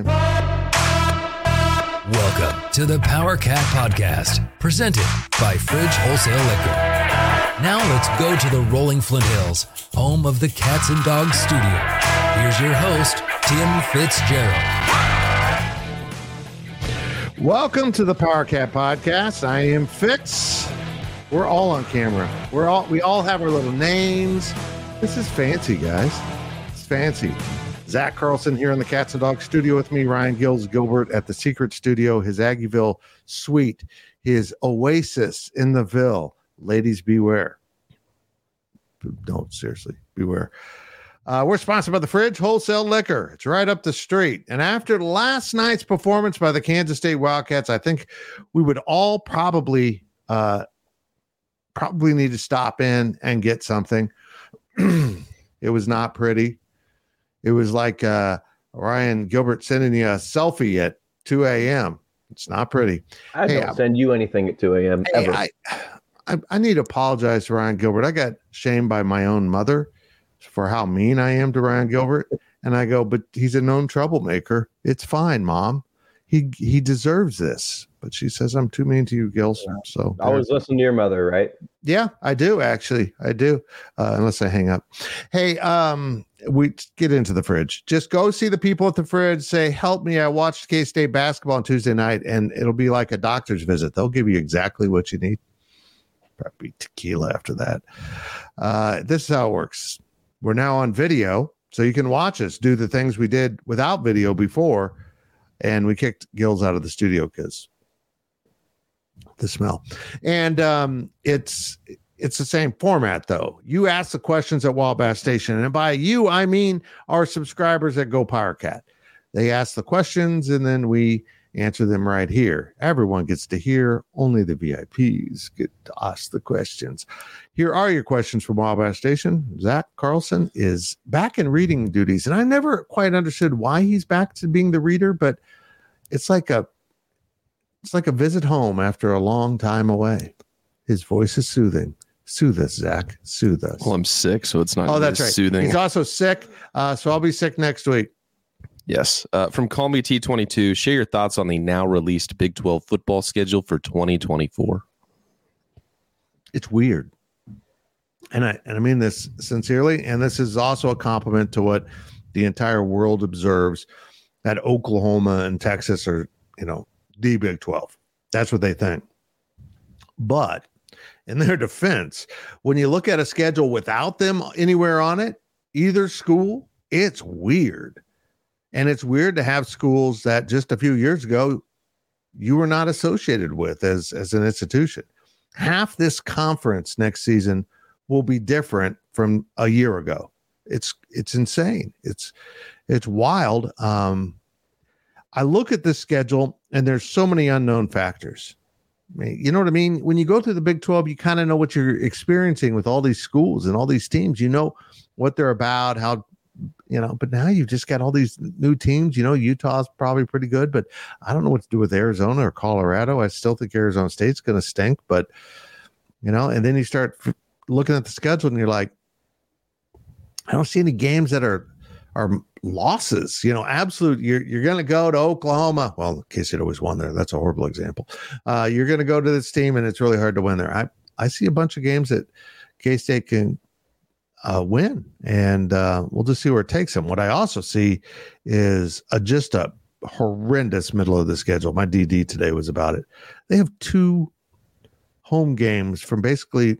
Welcome to the Power Cat Podcast, presented by Fridge Wholesale Liquor. Now let's go to the Rolling Flint Hills, home of the Cats and Dogs Studio. Here's your host, Tim Fitzgerald. Welcome to the Power Cat Podcast. I am Fitz. We're all on camera. We're all we all have our little names. This is fancy, guys. It's fancy. Zac Carlson here in the Cats and Dogs studio with me. Ryan Gills Gilbert at the Secret Studio, his Aggieville suite, his oasis in the Ville. Ladies, beware. Don't seriously beware. Uh, we're sponsored by the Fridge Wholesale Liquor. It's right up the street. And after last night's performance by the Kansas State Wildcats, I think we would all probably uh, probably need to stop in and get something. it was not pretty. It was like uh, Ryan Gilbert sending you a selfie at 2 a.m. It's not pretty. I Hey, don't I- send you anything at 2 a.m. Hey, ever. I, I I need to apologize to Ryan Gilbert. I got shamed by my own mother for how mean I am to Ryan Gilbert, and I go, but he's a known troublemaker. It's fine, mom. He he deserves this. But she says I'm too mean to you, Gills. So I Always listen to your mother, right? yeah, I do actually. I do. Uh, unless I hang up. Hey, um, we get into the fridge. Just go see the people at the fridge. Say, "Help me! I watched K State basketball on Tuesday night, and it'll be like a doctor's visit. They'll give you exactly what you need. Probably tequila after that. Uh, this is how it works. We're now on video, so you can watch us do the things we did without video before, and we kicked Gills out of the studio because the smell. And um, it's it's the same format though. You ask the questions at Wabash Station, and by you I mean our subscribers at Go Power Cat. They ask the questions, and then we answer them right here. Everyone gets to hear. Only the VIPs get to ask the questions. Here are your questions from Wabash Station. Zac Carlson is back in reading duties, and I never quite understood why he's back to being the reader, but it's like a it's like a visit home after a long time away. His voice is soothing. Soothe us, Zac. Soothe us. Well, I'm sick, so it's not. oh, that's right. Soothing. He's also sick, uh, so I'll be sick next week. yes. Uh, from Call Me T22, share your thoughts on the now released Big 12 football schedule for 2024. It's weird, and I and I mean this sincerely. And this is also a compliment to what the entire world observes that Oklahoma and Texas are, you know, the Big Twelve. That's what they think. But in their defense, when you look at a schedule without them anywhere on it, either school, it's weird. And it's weird to have schools that just a few years ago you were not associated with as, as an institution. Half this conference next season will be different from a year ago. It's it's insane. It's it's wild. Um, I look at this schedule and there's so many unknown factors. You know what I mean? When you go through the Big 12, you kind of know what you're experiencing with all these schools and all these teams. You know what they're about, how you know, but now you've just got all these new teams. You know, Utah's probably pretty good, but I don't know what to do with Arizona or Colorado. I still think Arizona State's going to stink, but you know, and then you start looking at the schedule and you're like, I don't see any games that are are losses. You know, absolute. You're you're going to go to Oklahoma. Well, K State always won there. That's a horrible example. Uh, you're going to go to this team, and it's really hard to win there. I I see a bunch of games that K State can uh, win, and uh, we'll just see where it takes them. What I also see is a, just a horrendous middle of the schedule. My DD today was about it. They have two home games from basically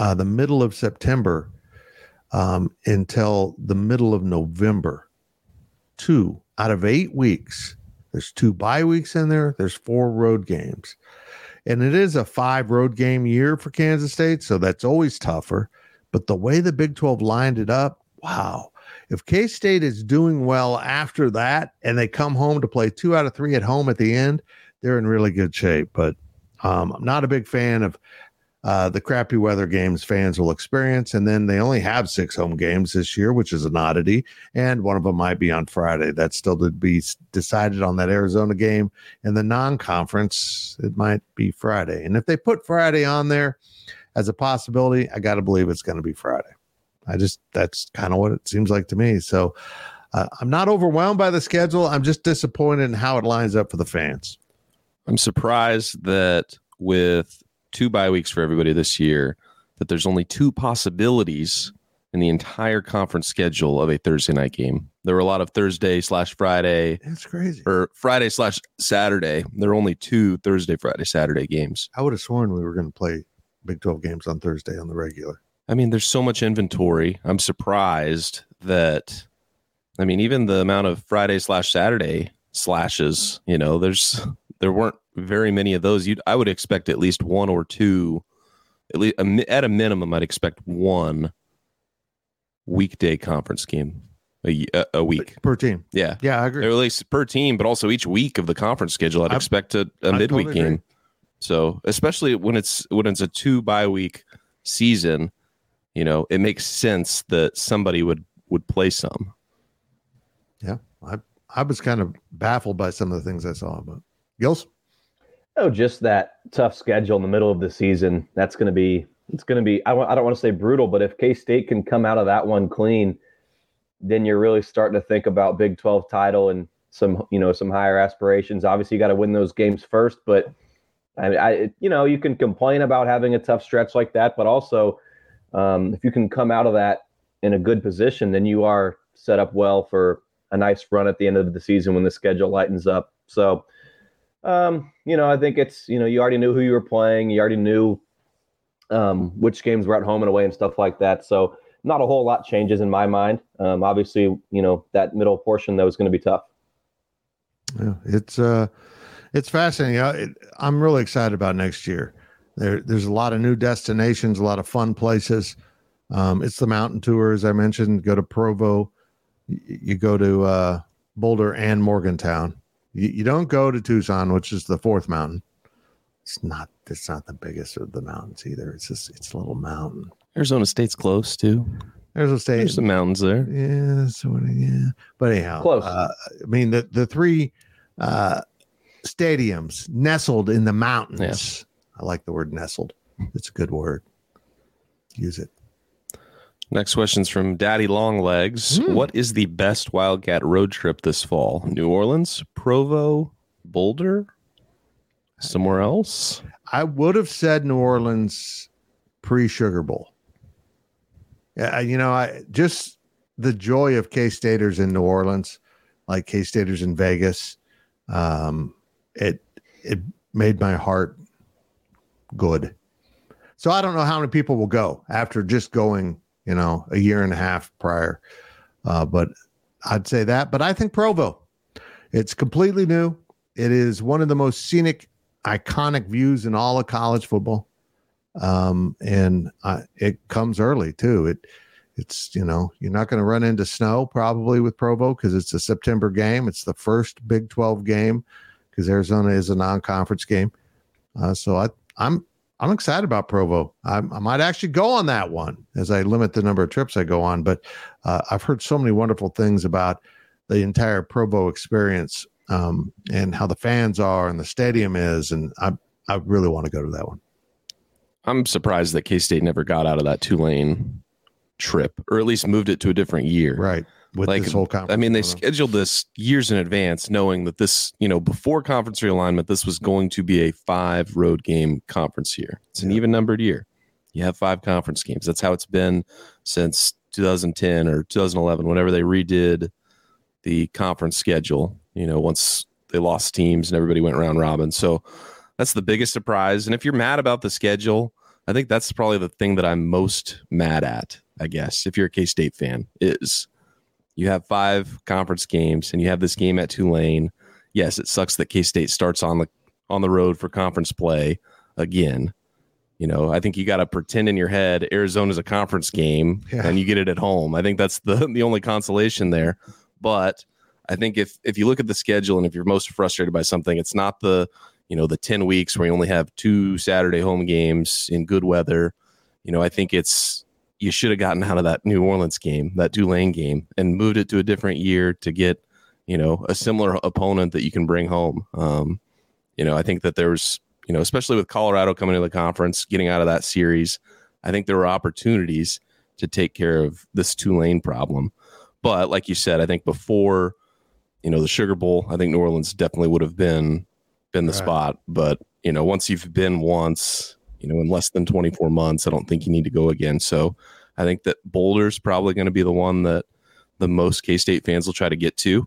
uh, the middle of September um, until the middle of November. Two out of eight weeks. There's two bye weeks in there. There's four road games. And it is a five road game year for Kansas State. So that's always tougher. But the way the Big 12 lined it up, wow. If K State is doing well after that and they come home to play two out of three at home at the end, they're in really good shape. But um, I'm not a big fan of uh, the crappy weather games fans will experience. And then they only have six home games this year, which is an oddity. And one of them might be on Friday. That's still to be decided on that Arizona game. And the non conference, it might be Friday. And if they put Friday on there as a possibility, I got to believe it's going to be Friday. I just, that's kind of what it seems like to me. So uh, I'm not overwhelmed by the schedule. I'm just disappointed in how it lines up for the fans. I'm surprised that with two bye weeks for everybody this year, that there's only two possibilities in the entire conference schedule of a Thursday night game. There were a lot of Thursday slash Friday. That's crazy. Or Friday slash Saturday. There are only two Thursday, Friday, Saturday games. I would have sworn we were going to play Big 12 games on Thursday on the regular. I mean, there's so much inventory. I'm surprised that, I mean, even the amount of Friday slash Saturday slashes, you know, there's, there weren't very many of those. You, I would expect at least one or two, at least at a minimum, I'd expect one weekday conference game a, a week per team. Yeah, yeah, I agree. Or at least per team, but also each week of the conference schedule, I'd I, expect a, a midweek totally game. Agree. So especially when it's when it's a two bye week season, you know, it makes sense that somebody would would play some. Yeah, I I was kind of baffled by some of the things I saw, but Gills. Oh, just that tough schedule in the middle of the season. That's going to be it's going to be. I, w- I don't want to say brutal, but if K State can come out of that one clean, then you're really starting to think about Big Twelve title and some you know some higher aspirations. Obviously, you got to win those games first, but I, I you know you can complain about having a tough stretch like that, but also um, if you can come out of that in a good position, then you are set up well for a nice run at the end of the season when the schedule lightens up. So um, you know, I think it's you know you already knew who you were playing, you already knew um, which games were at home and away and stuff like that. So not a whole lot changes in my mind. Um, obviously, you know that middle portion though is going to be tough. Yeah, it's uh, it's fascinating. I, it, I'm really excited about next year. There, there's a lot of new destinations, a lot of fun places. Um, it's the mountain tour, as I mentioned. Go to Provo, you, you go to uh, Boulder and Morgantown. You, you don't go to Tucson, which is the fourth mountain. It's not. It's not the biggest of the mountains either. It's just. It's a little mountain. Arizona State's close too. Arizona State. There's some mountains there. Yeah, sort of. Yeah, but anyhow, close. Uh, I mean, the the three uh, stadiums nestled in the mountains. Yeah. I like the word nestled. It's a good word. Use it. Next question's from Daddy Longlegs. Mm. What is the best Wildcat road trip this fall? New Orleans, Provo, Boulder, somewhere else? I would have said New Orleans pre Sugar Bowl. Yeah, you know, I just the joy of K Staters in New Orleans, like K Staters in Vegas. Um, it it made my heart good. So I don't know how many people will go after just going you know, a year and a half prior. Uh, but I'd say that. But I think Provo, it's completely new. It is one of the most scenic, iconic views in all of college football. um, and uh, it comes early too. It it's you know you're not going to run into snow probably with Provo because it's a September game. It's the first Big Twelve game because Arizona is a non-conference game. Uh, so I I'm I'm excited about Provo. I, I, might actually go on that one as I limit the number of trips I go on. But uh, I've heard so many wonderful things about the entire Provo experience um, and how the fans are and the stadium is, and I I really want to go to that one. I'm surprised that K State never got out of that Tulane trip, or at least moved it to a different year. Right. With like, this whole conference. I mean, they scheduled this years in advance, knowing that this, you know, before conference realignment, this was going to be a five road game conference year. It's an yeah. even numbered year. You have five conference games. That's how it's been since 2010 or 2011, whenever they redid the conference schedule. You know, once they lost teams and everybody went round robin. So that's the biggest surprise. And if you're mad about the schedule, I think that's probably the thing that I'm most mad at, I guess, if you're a K State fan, is you have five conference games and you have this game at Tulane. Yes, it sucks that K State starts on the on the road for conference play again. You know, I think you got to pretend in your head Arizona's a conference game yeah. and you get it at home. I think that's the the only consolation there. But I think if if you look at the schedule and if you're most frustrated by something, it's not the you know the 10 weeks where you only have two saturday home games in good weather you know i think it's you should have gotten out of that new orleans game that tulane game and moved it to a different year to get you know a similar opponent that you can bring home um, you know i think that there's you know especially with colorado coming to the conference getting out of that series i think there were opportunities to take care of this tulane problem but like you said i think before you know the sugar bowl i think new orleans definitely would have been been the right. spot. But you know, once you've been once, you know, in less than 24 months, I don't think you need to go again. So I think that Boulder's probably going to be the one that the most K State fans will try to get to.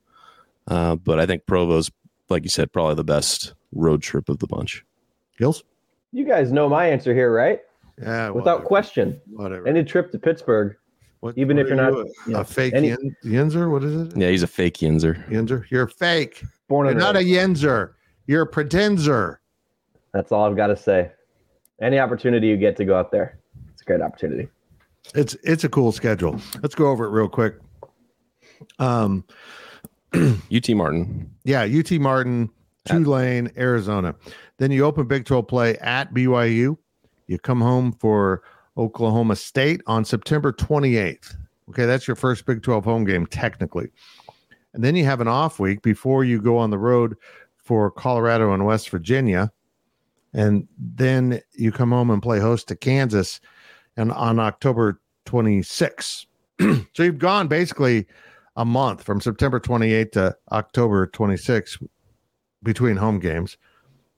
Uh, but I think Provo's, like you said, probably the best road trip of the bunch. Gills? You guys know my answer here, right? Yeah. Without whatever. question. Whatever. Any trip to Pittsburgh. What, even what if you're not you a, you know, a fake any, Yinzer, what is it? Yeah, he's a fake Yinzer. Yinzer, you're fake. Born you're not a Yinzer. You're a pretender. That's all I've got to say. Any opportunity you get to go out there, it's a great opportunity. It's it's a cool schedule. Let's go over it real quick. Um, UT Martin. Yeah, UT Martin, Tulane, Arizona. Then you open Big 12 play at BYU. You come home for Oklahoma State on September 28th. Okay, that's your first Big 12 home game, technically. And then you have an off week before you go on the road for Colorado and West Virginia. And then you come home and play host to Kansas and on October 26. so you've gone basically a month from September 28 to October 26 between home games.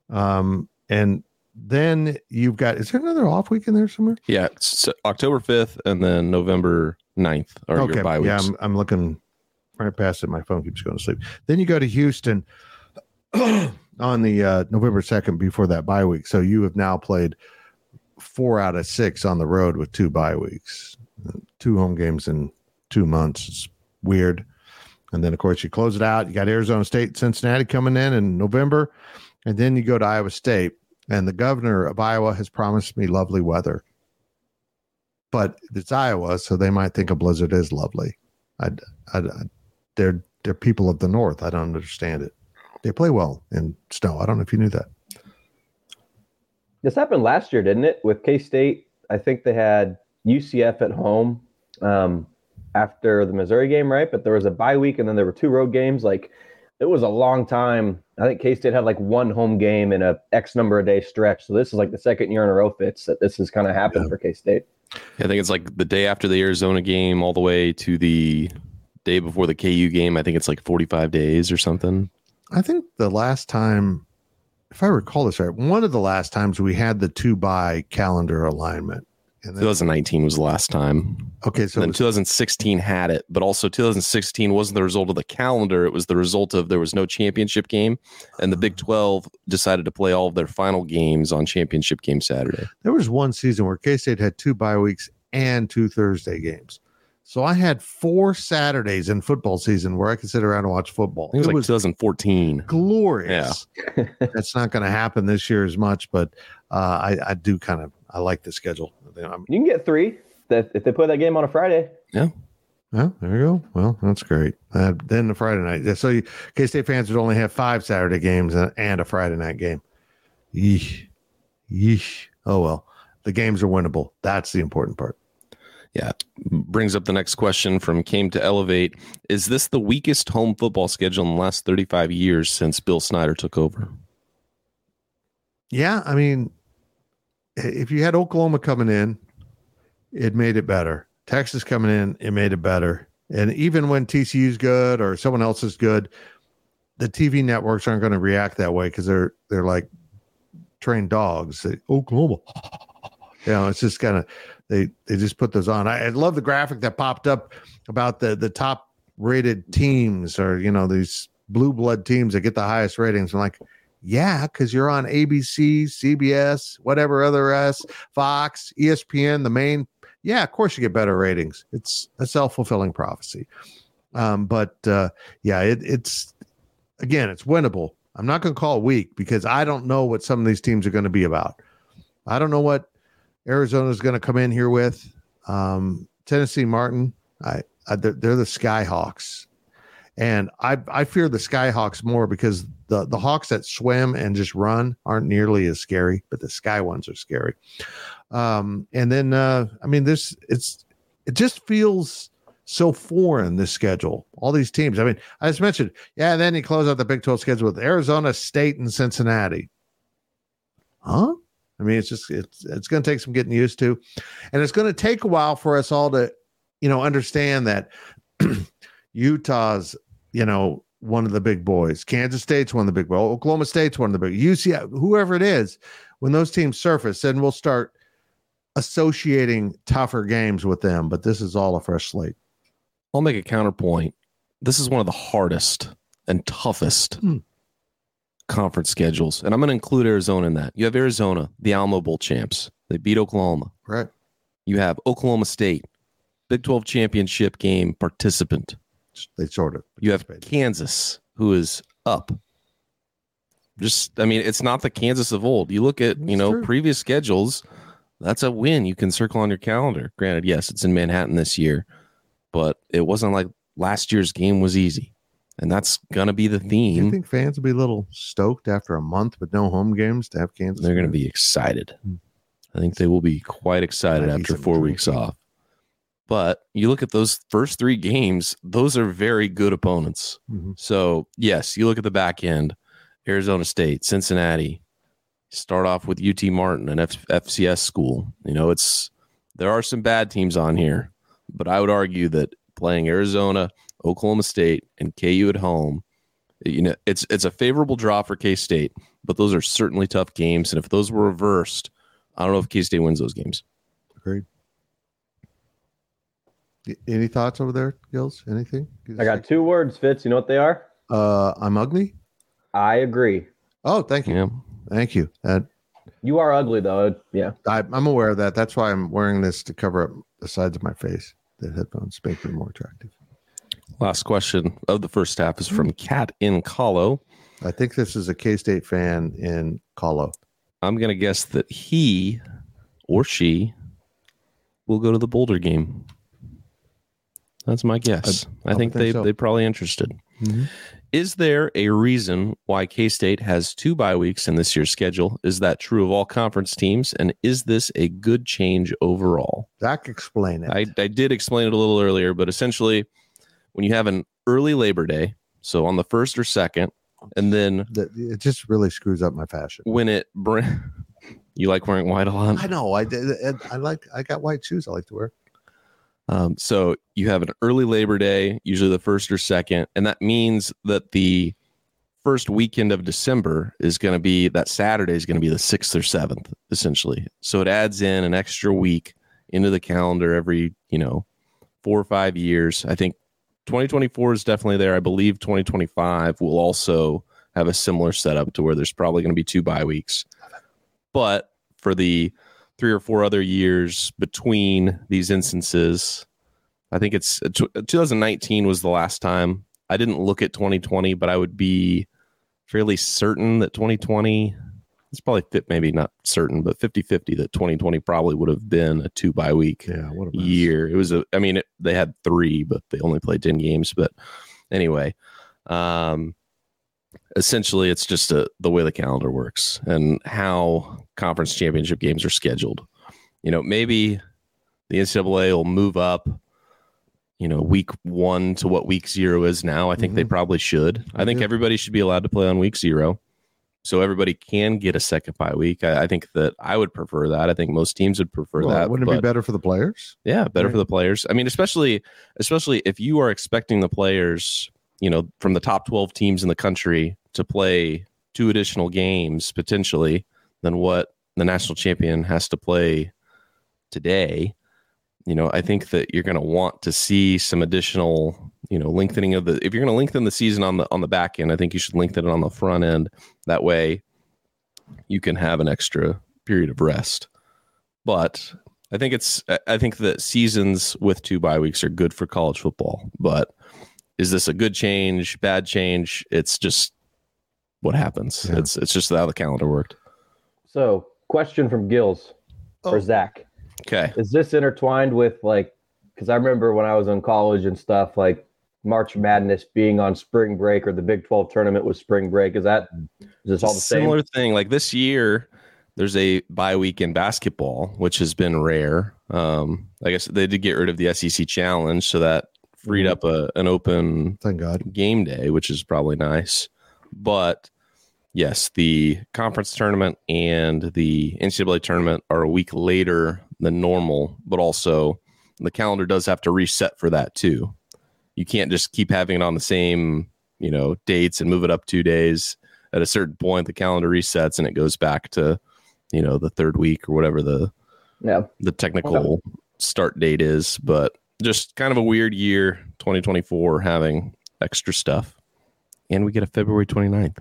Um, and then you've got is there another off week in there somewhere? Yeah, October 5th and then November 9th are okay. your bye weeks. Yeah, I'm, I'm looking right past it. My phone keeps going to sleep. Then you go to Houston on the uh, November 2nd before that bye week. So you have now played four out of six on the road with two bye weeks, two home games in two months. It's weird. And then, of course, you close it out. You got Arizona State, Cincinnati coming in in November. And then you go to Iowa State. And the governor of Iowa has promised me lovely weather. But it's Iowa, so they might think a blizzard is lovely. I, I, I, they're, they're people of the North. I don't understand it they play well in snow. I don't know if you knew that. This happened last year, didn't it? With K State, I think they had UCF at home um, after the Missouri game, right? But there was a bye week, and then there were two road games. Like it was a long time. I think K State had like one home game in a X number of day stretch. So this is like the second year in a row Fitz that this has kind of happened yeah. for K State. Yeah, I think it's like the day after the Arizona game, all the way to the day before the KU game. I think it's like 45 days or something. I think the last time, if I recall this right, one of the last times we had the two bye calendar alignment. And then, 2019 was the last time. Okay, so and then was, 2016 had it, but also 2016 wasn't the result of the calendar. It was the result of there was no championship game, and the Big uh-huh. 12 decided to play all of their final games on championship game Saturday. There was one season where K State had two bye weeks and two Thursday games. So I had four Saturdays in football season where I could sit around and watch football. It was, it like was 2014. Glorious. Yeah. That's not going to happen this year as much, but uh, I, I do kind of I like the schedule. I'm, You can get three that if they put that game on a Friday. yeah, there you go. Well, that's great. Uh, then the Friday night. So K State fans would only have five Saturday games and, and a Friday night game. Yeesh. Yeesh. Oh, well. The games are winnable. That's the important part. Yeah. Brings up the next question from Came to Elevate. Is this the weakest home football schedule in the last 35 years since Bill Snyder took over? Yeah, I mean, if you had Oklahoma coming in, it made it better. Texas coming in, it made it better. And even when TCU's good or someone else is good, the TV networks aren't going to react that way because they're they're like trained dogs. Oklahoma, you know, it's just kind of they they just put those on. I, I love the graphic that popped up about the the top rated teams or you know these blue blood teams that get the highest ratings. I'm like, yeah, because you're on ABC, CBS, whatever other S, Fox, ESPN, the main. Yeah, of course you get better ratings. It's a self fulfilling prophecy. Um, but uh, yeah, it, it's again, it's winnable. I'm not going to call weak because I don't know what some of these teams are going to be about. I don't know what Arizona is going to come in here with. Um, Tennessee Martin, I, I they're, they're the Skyhawks, and I I fear the Skyhawks more because the the hawks that swim and just run aren't nearly as scary, but the sky ones are scary. Um, and then uh, I mean, this it's it just feels so foreign this schedule. All these teams. I mean, I just mentioned, yeah. And Then you close out the Big Twelve schedule with Arizona State and Cincinnati. Huh? I mean, it's just it's it's going to take some getting used to, and it's going to take a while for us all to, you know, understand that Utah's, you know, one of the big boys. Kansas State's one of the big boys. Oklahoma State's one of the big. UC, whoever it is, when those teams surface, then we'll start associating tougher games with them. But this is all a fresh slate. I'll make a counterpoint. This is one of the hardest and toughest Hmm. Conference schedules. And I'm going to include Arizona in that. You have Arizona, the Alamo Bowl champs. They beat Oklahoma. Right. You have Oklahoma State, Big 12 championship game participant. They sort of. You have. Kansas, who is up. Just, I mean, it's not the Kansas of old. You look at, you know, true. previous schedules, that's a win you can circle on your calendar. Granted, yes, it's in Manhattan this year, but it wasn't like last year's game was easy. And that's going to be the theme. Do you think fans will be a little stoked after a month with no home games to have Kansas? They're going to be excited. Hmm. I think they will be quite excited after four weeks drinking. off. But you look at those first three games, those are very good opponents. Mhm. So, yes, you look at the back end Arizona State, Cincinnati, start off with UT Martin, an F- FCS school. You know, it's there are some bad teams on here, but I would argue that playing Arizona, Oklahoma State, and KU at home, you know, it's it's a favorable draw for K State, but those are certainly tough games. And if those were reversed, I don't know if K State wins those games. Agreed. Any thoughts over there, Gills? Anything? I got two words, Fitz. You know what they are? Uh, I'm ugly. I agree. Oh, thank you, Yeah. thank you. That You are ugly though. Yeah. I, I'm aware of that. That's why I'm wearing this to cover up the sides of my face. The headphones make me more attractive. Last question of the first half is from Cat in Colo. I think this is a K State fan in Colo. I'm going to guess that he or she will go to the Boulder game. That's my guess. I, I would think, think they so. they're probably interested. Mhm. Is there a reason why K State has two bye weeks in this year's schedule? Is that true of all conference teams? And is this a good change overall? Zac, explain it. I, I did explain it a little earlier, but essentially, when you have an early Labor Day, so on the first or second, and then That- it just really screws up my fashion. when it br- you like wearing white a lot. I know. I did. I like. I got white shoes. I like to wear. Um, so you have an early Labor Day, usually the first or second, and that means that the first weekend of December is going to be that Saturday is going to be the sixth or seventh, essentially. So it adds in an extra week into the calendar every you know four or five years. I think 2024 is definitely there. I believe 2025 will also have a similar setup to where there's probably going to be two bye weeks, but for the three or four other years between these instances. I think it's uh, 2019 was the last time. I didn't look at 2020, but I would be fairly certain that 2020 it's probably fit, maybe not certain, but 50 50 that 2020 probably would have been a two bye week Yeah, year. It was a, I mean, it, they had three, but they only played 10 games. But anyway, um, essentially, it's just a, the way the calendar works and how conference championship games are scheduled. You know, maybe the NCAA will move up, you know, week one to what week zero is now. I think they probably should. I think Yeah. everybody should be allowed to play on week zero. So everybody can get a second bye week. I, I think that I would prefer that. I think most teams would prefer Well, that. wouldn't it be better for the players? yeah, better Right. for the players. I mean, especially especially if you are expecting the players, you know, from the top 12 teams in the country to play two additional games potentially than what the national champion has to play today. You know, I think that you're going to want to see some additional, you know, lengthening of the if you're going to lengthen the season on the on the back end, I think you should lengthen it on the front end. That way you can have an extra period of rest. But I think it's I- I think that seasons with two bye weeks are good for college football. But is this a good change, bad change? It's just what happens. Yeah. It's it's just how the calendar worked. So, question from Gills Oh. for Zac: Okay. Is this intertwined with like? Because I remember when I was in college and stuff, like March Madness being on spring break or the Big Twelve tournament was spring break. Is that is this all the same? Similar thing. Like this year, there's a bye week in basketball, which has been rare. Um, I guess they did get rid of the SEC challenge, so that freed Mhm. up a, an open Thank God. game day, which is probably nice. But yes, the conference tournament and the NCAA tournament are a week later than normal, but also the calendar does have to reset for that too. You can't just keep having it on the same, you know, dates and move it up two days. At a certain point, the calendar resets and it goes back to, you know, the third week or whatever the Yeah. the technical start date is. But just kind of a weird year, 2024, having extra stuff. And we get a February 29th.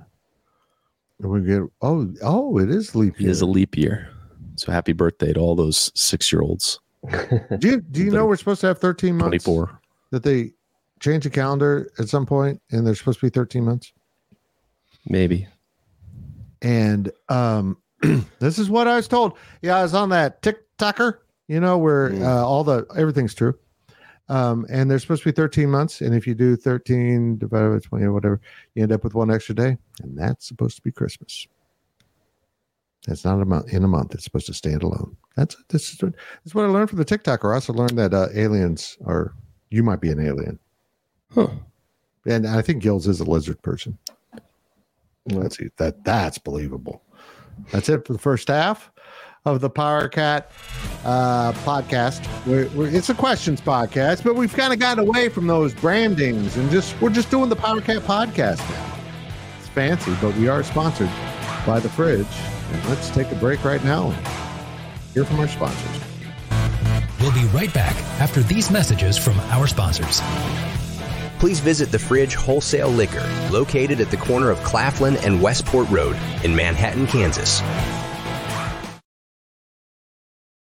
And we get oh oh it is leap year. it is a leap year. So happy birthday to all those six year olds. do you do you know we're supposed to have 13 months 24. that they change the calendar at some point and there's supposed to be 13 months? Maybe. and um this is what i was told. Yeah i was on that tiktoker you know where Mm. uh, all the everything's true. Um and there's supposed to be 13 months and if you do 13 divided by 20 or whatever you end up with one extra day and that's supposed to be christmas. It's not a month in a month it's supposed to stand alone. That's this is what, this is what i learned from the tiktoker. I also learned that uh, aliens are you might be an alien Huh. and i think gills is a lizard person that's that that's believable that's it for the first half of the Power Cat uh, podcast. We're, we're, it's a questions podcast, but we've kind of gotten away from those brandings and just we're just doing the Power Cat podcast now. It's fancy, but we are sponsored by the Fridge. And let's take a break right now and hear from our sponsors. We'll be right back after these messages from our sponsors. Please visit the Fridge Wholesale Liquor, located at the corner of Claflin and Westport Road in Manhattan, Kansas.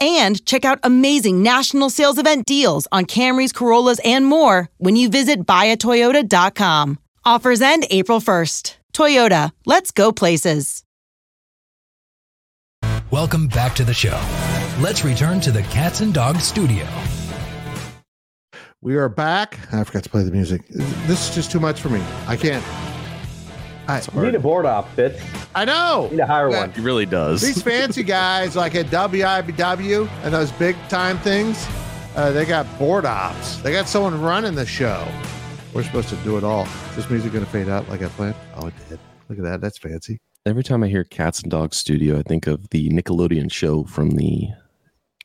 and check out amazing national sales event deals on Camrys, Corollas, and more when you visit buyatoyota.com. Offers end April 1st. Toyota, let's go places. Welcome back to the show. Let's return to the Cats and Dogs studio. We are back. I forgot to play the music. This is just too much for me. I can't. I, You need a board op, Fitz. I know. You need to hire Yeah. one. He really does. These fancy guys like at WIBW and those big time things, uh, they got board ops. They got someone running the show. We're supposed to do it all. Is this music going to fade out like I planned? Oh, it did. Look at that. That's fancy. Every time I hear Cats and Dogs Studio, I think of the Nickelodeon show from the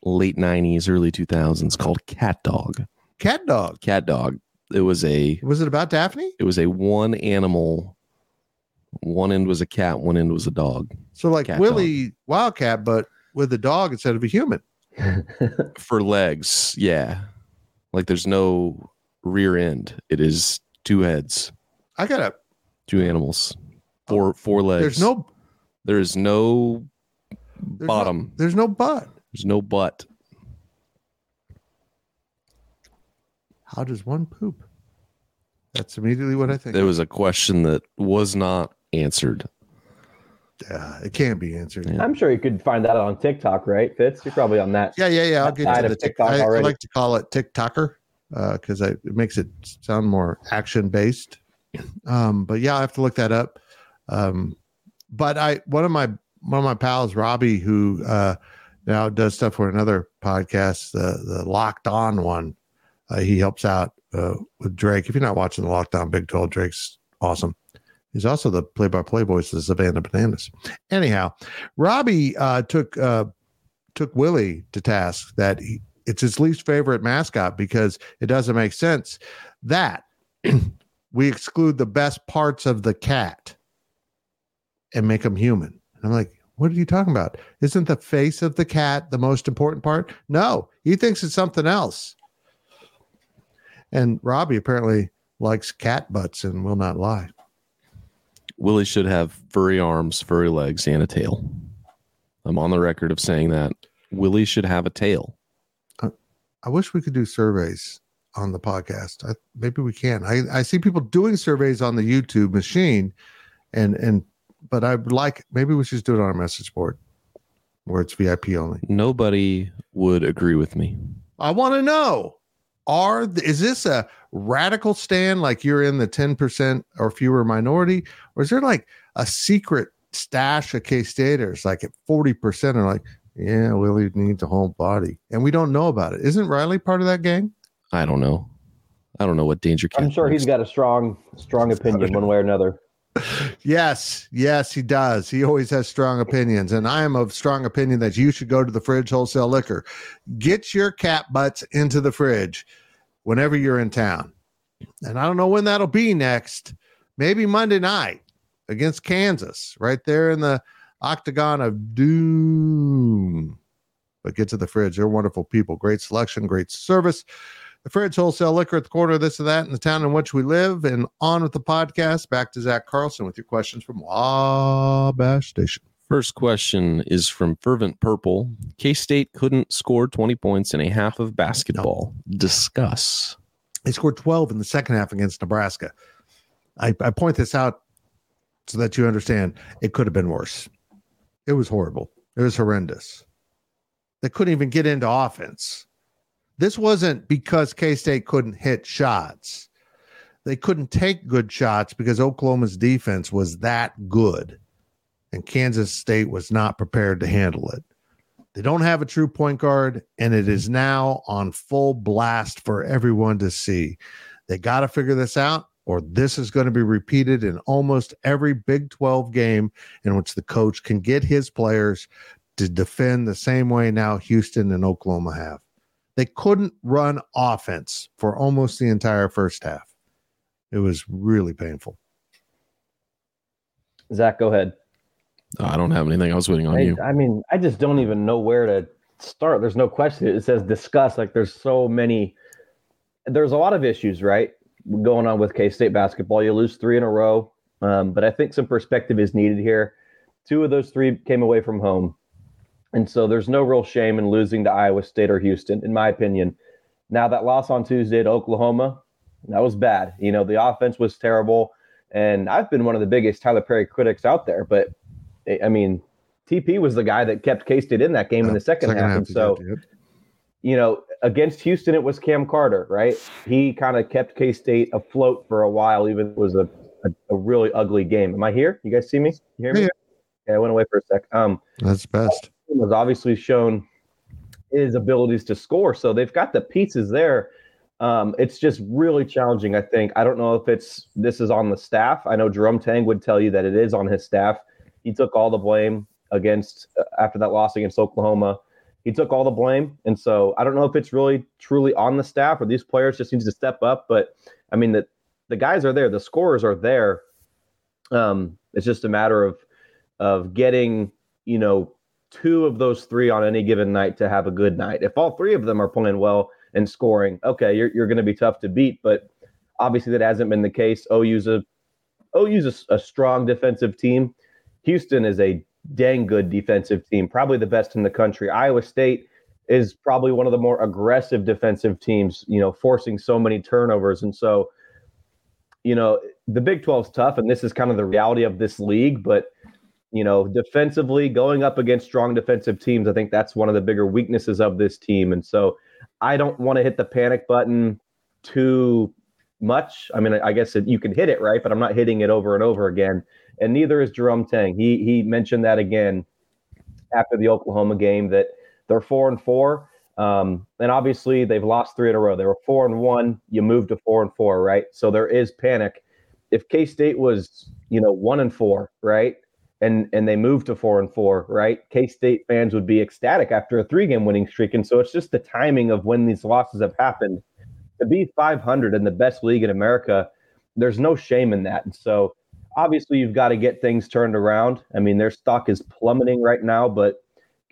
late 90s, early 2000s called Cat Dog. Cat dog. Cat Dog. It was a Was it about Daphne? it was a one animal one end was a cat, one end was a dog. So like Cat Willie Wildcat, but with a dog instead of a human. For legs, yeah. Like there's no rear end. It is two heads, I got to two animals. Four oh, four legs. There's no there is no there's bottom. No, there's no butt. There's no butt. How does one poop? That's immediately what I think. There was a question that was not answered. Yeah, it can't be answered. Yeah. I'm sure you could find that on TikTok, right, Fitz? You're probably on that. Yeah, yeah, yeah. I'll get side to the tick. TikTok I, I like to call it TikToker because it makes it sound more action based. Um, but yeah, I have to look that up. Um, but I one of my one of my pals, Robbie, who uh, now does stuff for another podcast, the the Locked On one. Uh, he helps out uh, with Drake. If you're not watching the Locked On Big 12, Drake's awesome. He's also the play-by-play voice of Savannah Bananas. Anyhow, Robbie uh, took uh, took Willie to task that he, it's his least favorite mascot because it doesn't make sense that we exclude the best parts of the cat and make them human. And I'm like, what are you talking about? Isn't the face of the cat the most important part? No, he thinks it's something else. And Robbie apparently likes cat butts and will not lie. Willie should have furry arms, furry legs, and a tail. I'm on the record of saying that. Willie should have a tail. Uh, I wish we could do surveys on the podcast. I, maybe we can. I, I see people doing surveys on the YouTube machine, and and but I would like maybe we should do it on our message board where it's VIP only. Nobody would agree with me. I want to know are is this a radical stand like you're in the 10% or fewer minority or is there like a secret stash of K-Staters like at 40% are like yeah Willie needs a whole body and we don't know about it isn't Riley part of that gang I don't know. I don't know what danger. I'm sure he's got a strong, strong opinion one way or another. Yes, yes, he does. He always has strong opinions, and I am of strong opinion that you should go to the fridge wholesale liquor. Get your cat butts into the fridge whenever you're in town. And I don't know when that'll be next. Maybe Monday night against Kansas, right there in the octagon of doom. But get to the fridge. They're wonderful people. Great selection, great service. The Fridge Wholesale Liquor at the corner of this and that in the town in which we live. And on with the podcast. Back to Zac Carlson with your questions from Wabash Station. First question is from Fervent Purple. K State couldn't score 20 points in a half of basketball. Discuss. They scored 12 in the second half against Nebraska. I, I point this out so that you understand it could have been worse. It was horrible. It was horrendous. They couldn't even get into offense. This wasn't because K State couldn't hit shots. They couldn't take good shots because Oklahoma's defense was that good, and Kansas State was not prepared to handle it. They don't have a true point guard, and it is now on full blast for everyone to see. They got to figure this out, or this is going to be repeated in almost every Big 12 game in which the coach can get his players to defend the same way now Houston and Oklahoma have. They couldn't run offense for almost the entire first half. It was really painful. Zac, go ahead. I don't have anything. I was waiting on I, you. I mean, I just don't even know where to start. There's no question. It says discuss. Like there's so many. There's a lot of issues, right, going on with K State basketball. You lose three in a row, um, but I think some perspective is needed here. Two of those three came away from home, and so there's no real shame in losing to Iowa State or Houston, in my opinion. Now that loss on Tuesday to Oklahoma, that was bad. You know, the offense was terrible, and I've been one of the biggest Tylor Perry critics out there, but I mean, TP was the guy that kept K State in that game in the second, half. And so, you know, against Houston, it was Cam Carter, right? He kind of kept K State afloat for a while, even it was a, a, a really ugly game. Am I here? You guys see me? You hear me? Yeah. Yeah, I went away for a sec. Um, that's best. Has obviously shown his abilities to score. So they've got the pieces there. Um, it's just really challenging. I think I don't know if it's this is on the staff. I know Jerome Tang would tell you that it is on his staff. He took all the blame against uh, after that loss against Oklahoma. He took all the blame, and so I don't know if it's really truly on the staff or these players just need to step up. But I mean the the guys are there, the scorers are there. Um, it's just a matter of of getting you know two of those three on any given night to have a good night. If all three of them are playing well and scoring, okay, you're you're going to be tough to beat. But obviously that hasn't been the case. OU's a OU's a, a strong defensive team. Houston is a dang good defensive team, probably the best in the country. Iowa State is probably one of the more aggressive defensive teams, you know, forcing so many turnovers. And so, you know, the Big 12 is tough, and this is kind of the reality of this league. But, you know, defensively, going up against strong defensive teams, I think that's one of the bigger weaknesses of this team. And so I don't want to hit the panic button too much. I mean, I guess it, you can hit it, right? But I'm not hitting it over and over again and neither is Jerome Tang. He he mentioned that again after the Oklahoma game that they're four and four. Um, and obviously they've lost three in a row. They were four and one. You moved to four and four, right? So there is panic. If K State was, you know, one and four, right, and and they moved to four and four, right, K State fans would be ecstatic after a three game winning streak. And so it's just the timing of when these losses have happened. To be 500 in the best league in America, there's no shame in that. And so obviously you've got to get things turned around. I mean, their stock is plummeting right now, but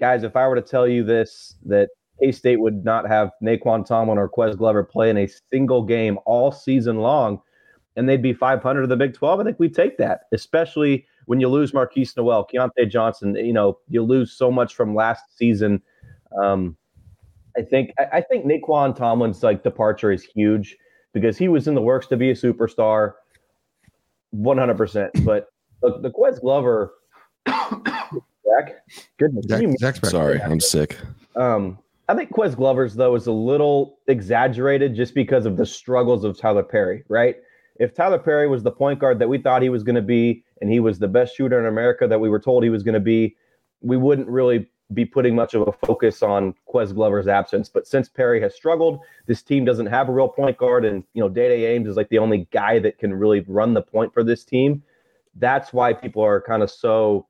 guys, if I were to tell you this, that K State would not have Nae'Qwan Tomlin or Ques Glover play in a single game all season long, and they'd be 500 of the Big 12, I think we take that, especially when you lose Markquis Nowell, Keyontae Johnson. You know, you lose so much from last season. Um, I think I, I think Nae'Qwan Tomlin's like departure is huge because he was in the works to be a superstar. 100%. But the, the Ques Glover, Zac, goodness, Zac, Zac's back. Sorry, I'm sick. Um, I think Ques Glover's though is a little exaggerated just because of the struggles of Tylor Perry, right? If Tylor Perry was the point guard that we thought he was going to be, and he was the best shooter in America that we were told he was going to be, we wouldn't really be putting much of a focus on Ques Glover's absence. But since Perry has struggled, this team doesn't have a real point guard, and you know, Dai Dai Ames is like the only guy that can really run the point for this team. That's why people are kind of so,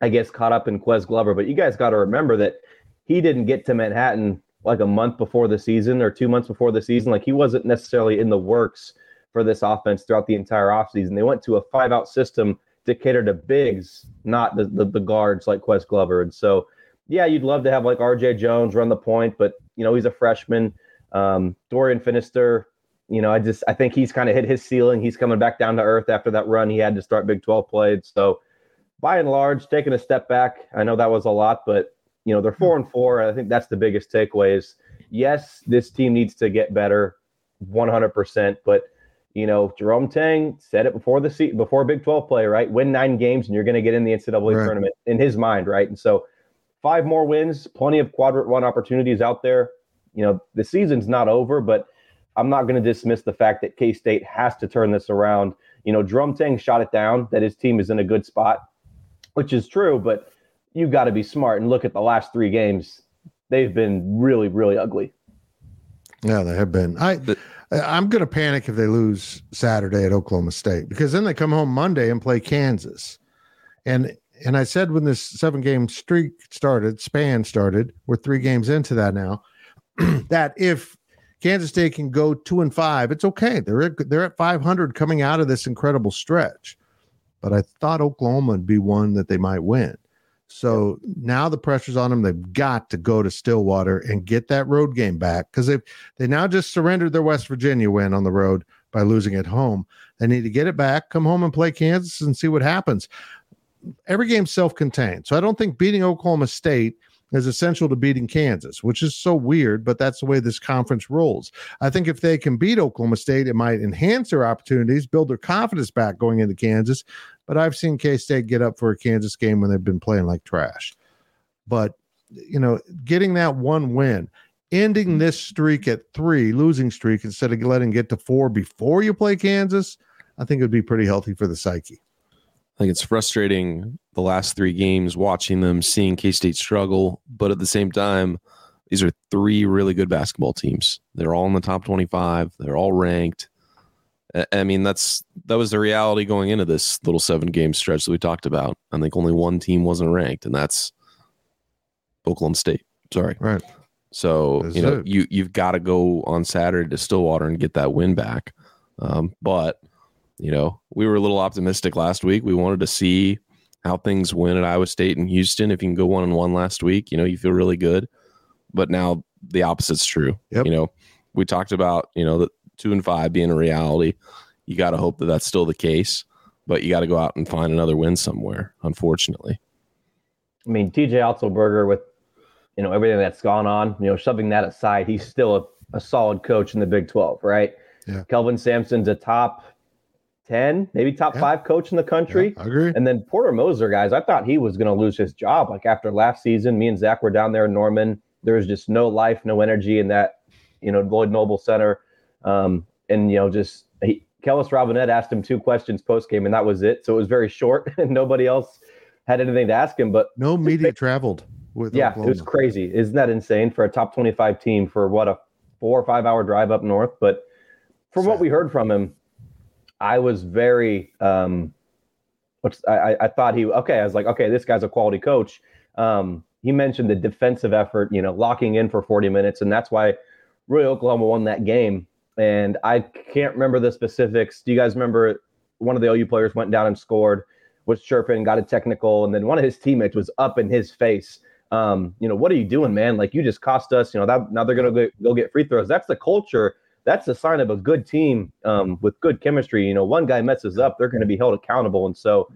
I guess, caught up in Ques Glover. But you guys got to remember that he didn't get to Manhattan like a month before the season or two months before the season. Like he wasn't necessarily in the works for this offense throughout the entire offseason. They went to a five out system to cater to bigs, not the, the, the guards like Ques Glover. And so, yeah, you'd love to have like RJ Jones run the point, but you know, he's a freshman. Um, Dorian Finister, you know, I just I think he's kind of hit his ceiling. He's coming back down to earth after that run he had to start Big 12 played. So by and large, taking a step back. I know that was a lot, but you know, they're four and four. I think that's the biggest takeaway is yes, this team needs to get better 100%, but you know, Jerome Tang said it before the seat before Big 12 play, right? Win nine games and you're going to get in the NCAA right. tournament in his mind, right? And so five more wins, plenty of quadrant one opportunities out there. You know, the season's not over, but I'm not going to dismiss the fact that K State has to turn this around. You know, Jerome Tang shot it down that his team is in a good spot, which is true, but you've got to be smart and look at the last three games. They've been really, really ugly. Yeah, they have been. I. But- I'm going to panic if they lose Saturday at Oklahoma State because then they come home Monday and play Kansas. And and I said when this seven game streak started, span started, we're three games into that now, that if Kansas State can go two and five, it's okay. They're at, they're at 500 coming out of this incredible stretch. But I thought Oklahoma would be one that they might win. So now the pressure's on them. They've got to go to Stillwater and get that road game back because they they now just surrendered their West Virginia win on the road by losing at home. They need to get it back, come home and play Kansas and see what happens. Every game's self-contained, so I don't think beating Oklahoma State is essential to beating Kansas, which is so weird, but that's the way this conference rolls. I think if they can beat Oklahoma State, it might enhance their opportunities, build their confidence back going into Kansas, but I've seen K State get up for a Kansas game when they've been playing like trash. But, you know, getting that one win, ending this streak at three, losing streak, instead of letting get to four before you play Kansas, I think it would be pretty healthy for the psyche. I think it's frustrating the last three games watching them, seeing K State struggle, but at the same time, these are three really good basketball teams. They're all in the top 25. They're all ranked. I mean, that's that was the reality going into this little seven game stretch that we talked about. I think only one team wasn't ranked, and that's Oklahoma State. Sorry. Right. So That's you know it. you you've got to go on Saturday to Stillwater and get that win back. Um, but you know we were a little optimistic last week. We wanted to see how things went at Iowa State and Houston. If you can go one and one last week, you know you feel really good. But now the opposite's true. Yep. You know we talked about you know the two and five being a reality. You got to hope that that's still the case. But you got to go out and find another win somewhere. Unfortunately. I mean, TJ Otzelberger with you know everything that's gone on, you know, shoving that aside, he's still a, a solid coach in the Big 12, right? Yeah. Kelvin Sampson's a top 10, maybe top Yeah. five coach in the country. I agree. And then Porter Moser, guys, I thought he was going to lose his job. Like after last season, me and Zac were down there in Norman. There was just no life, no energy in that, you know, Lloyd Noble Center. Um, and, you know, just he, Kellis Robinett asked him two questions post game, and that was it. So it was very short, and nobody else had anything to ask him. But No media traveled with yeah, Oklahoma. it was crazy. Isn't that insane for a top 25 team for what a four or five hour drive up north? But from what we heard from him, I was very, um, I- I thought he, okay, I was like, okay, this guy's a quality coach. Um, he mentioned the defensive effort, you know, locking in for 40 minutes. And that's why really Oklahoma won that game. And I can't remember the specifics. Do you guys remember one of the OU players went down and scored, was chirping, got a technical, and then one of his teammates was up in his face. Um, you know, what are you doing, man? Like you just cost us. You know, that now they're gonna go, go get free throws. That's the culture. That's the sign of a good team um, with good chemistry. You know, one guy messes up, they're going to be held accountable, and so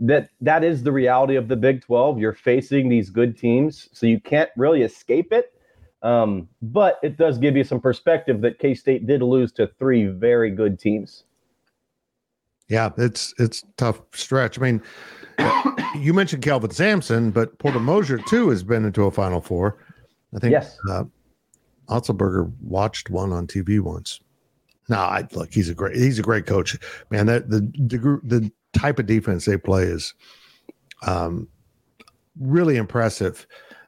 that that is the reality of the Big 12. You're facing these good teams, so you can't really escape it. Um, but it does give you some perspective that K State did lose to three very good teams. Yeah, it's it's tough stretch. I mean, you mentioned Kelvin Sampson, but Porter Moser too has been into a Final Four. I think Yes. uh, Otzelberger watched one on TV once. No, I look, he's a great he's a great coach. Man, that the the group the type of defense they play is um really impressive.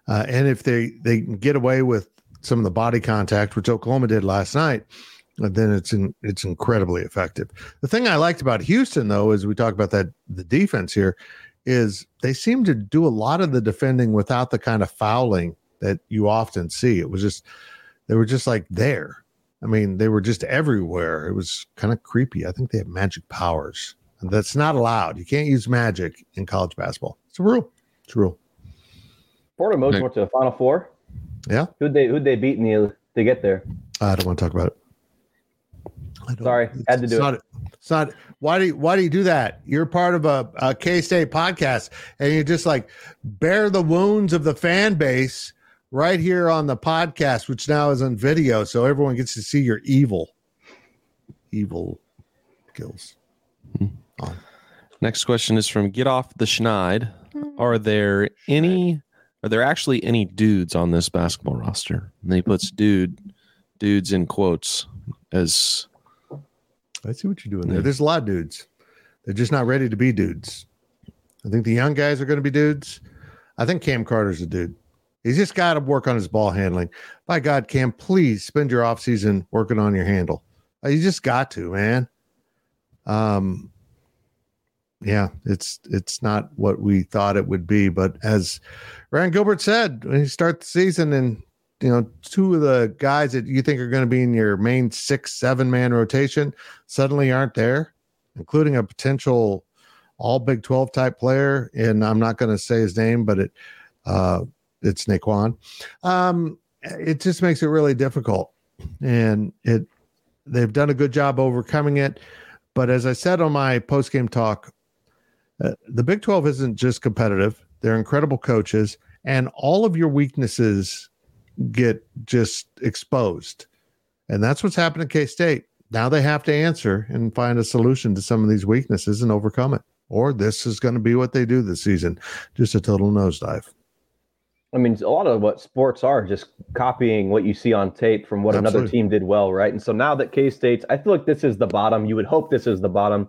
Uh, and if they they get away with some of the body contact, which Oklahoma did last night, uh, then it's in, it's incredibly effective. The thing I liked about Houston, though, is we talk about that the defense here, is they seem to do a lot of the defending without the kind of fouling that you often see. It was just they were just like there. I mean, they were just everywhere. It was kind of creepy. I think they have magic powers. That's not allowed. You can't use magic in college basketball. It's a rule. It's a rule. Porter Moser Nick. went to the Final Four. Yeah. Who'd they who'd they beat in the to get there? I don't want to talk about it. I don't- Sorry, had to it's do it. not, It's not. Why do you, why do you do that? You're part of a, a K State podcast, and you just like bear the wounds of the fan base right here on the podcast, which now is on video, so everyone gets to see your evil, evil kills. Hmm. Next question is from Get Off the Schneid. Are there any are there actually any dudes on this basketball roster? And he puts dude dudes in quotes as I see what you're doing there. There's a lot of dudes. They're just not ready to be dudes. I think the young guys are going to be dudes. I think Cam Carter's a dude. He's just got to work on his ball handling. By God, Cam, please spend your off season working on your handle. Uh, You just got to, man. Um, yeah, it's it's not what we thought it would be, but as Ryan Gilbert said, when you start the season and you know two of the guys that you think are going to be in your main six seven man rotation suddenly aren't there, including a potential all Big Twelve type player, and I'm not going to say his name, but it uh, it's Nae'Qwan. Um, it just makes it really difficult, and it they've done a good job overcoming it. But as I said on my post game talk, uh, the Big 12 isn't just competitive, they're incredible coaches, and all of your weaknesses get just exposed. And that's what's happened at K State. Now they have to answer and find a solution to some of these weaknesses and overcome it. Or this is going to be what they do this season just a total nosedive. I mean, a lot of what sports are just copying what you see on tape from what another team did well, right? And so now that K State's, I feel like this is the bottom. You would hope this is the bottom.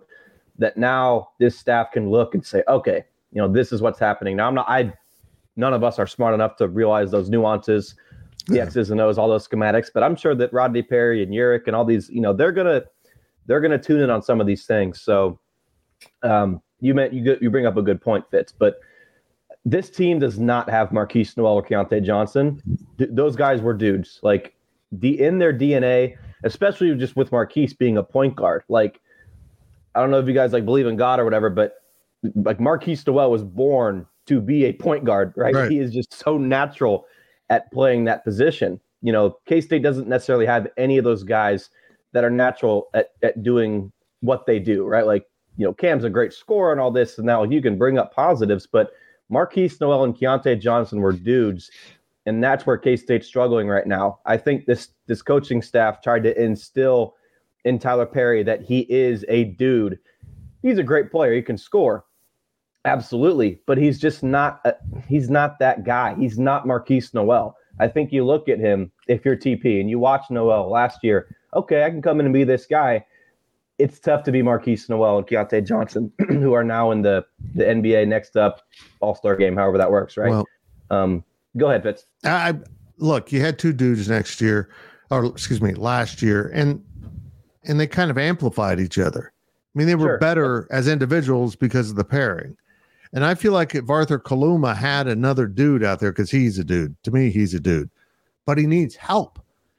That now this staff can look and say, okay, you know, this is what's happening. Now I'm not. I, none of us are smart enough to realize those nuances. the X's and O's, all those schematics. But I'm sure that Rodney Perry and Ulric and all these, you know, they're gonna they're gonna tune in on some of these things. So um, you meant you you bring up a good point, Fitz, but this team does not have Markquis Nowell or Keyontae Johnson. D- those guys were dudes. Like the in their DNA, especially just with Markquis being a point guard. Like I don't know if you guys like believe in God or whatever, but like Markquis Nowell was born to be a point guard, right? right? He is just so natural at playing that position. You know, K State doesn't necessarily have any of those guys that are natural at, at doing what they do, right? Like, you know, Cam's a great scorer and all this, and now you can bring up positives, but Markquis Nowell and Keyontae Johnson were dudes, and that's where K State's struggling right now. I think this this coaching staff tried to instill in Tylor Perry that he is a dude. He's a great player. He can score, absolutely, but he's just not. A, he's not that guy. He's not Markquis Nowell. I think you look at him if you're TP and you watch Nowell last year. Okay, I can come in and be this guy it's tough to be Markquis Nowell and Keyontae Johnson, who are now in the, the NBA next up All Star game, however that works, right? Well, um, go ahead, Fitz. I look, you had two dudes next year, or excuse me, last year, and and they kind of amplified each other. I mean, they were sure. better as individuals because of the pairing. And I feel like if Arthur Kaluma had another dude out there, because he's a dude, to me, he's a dude, but he needs help.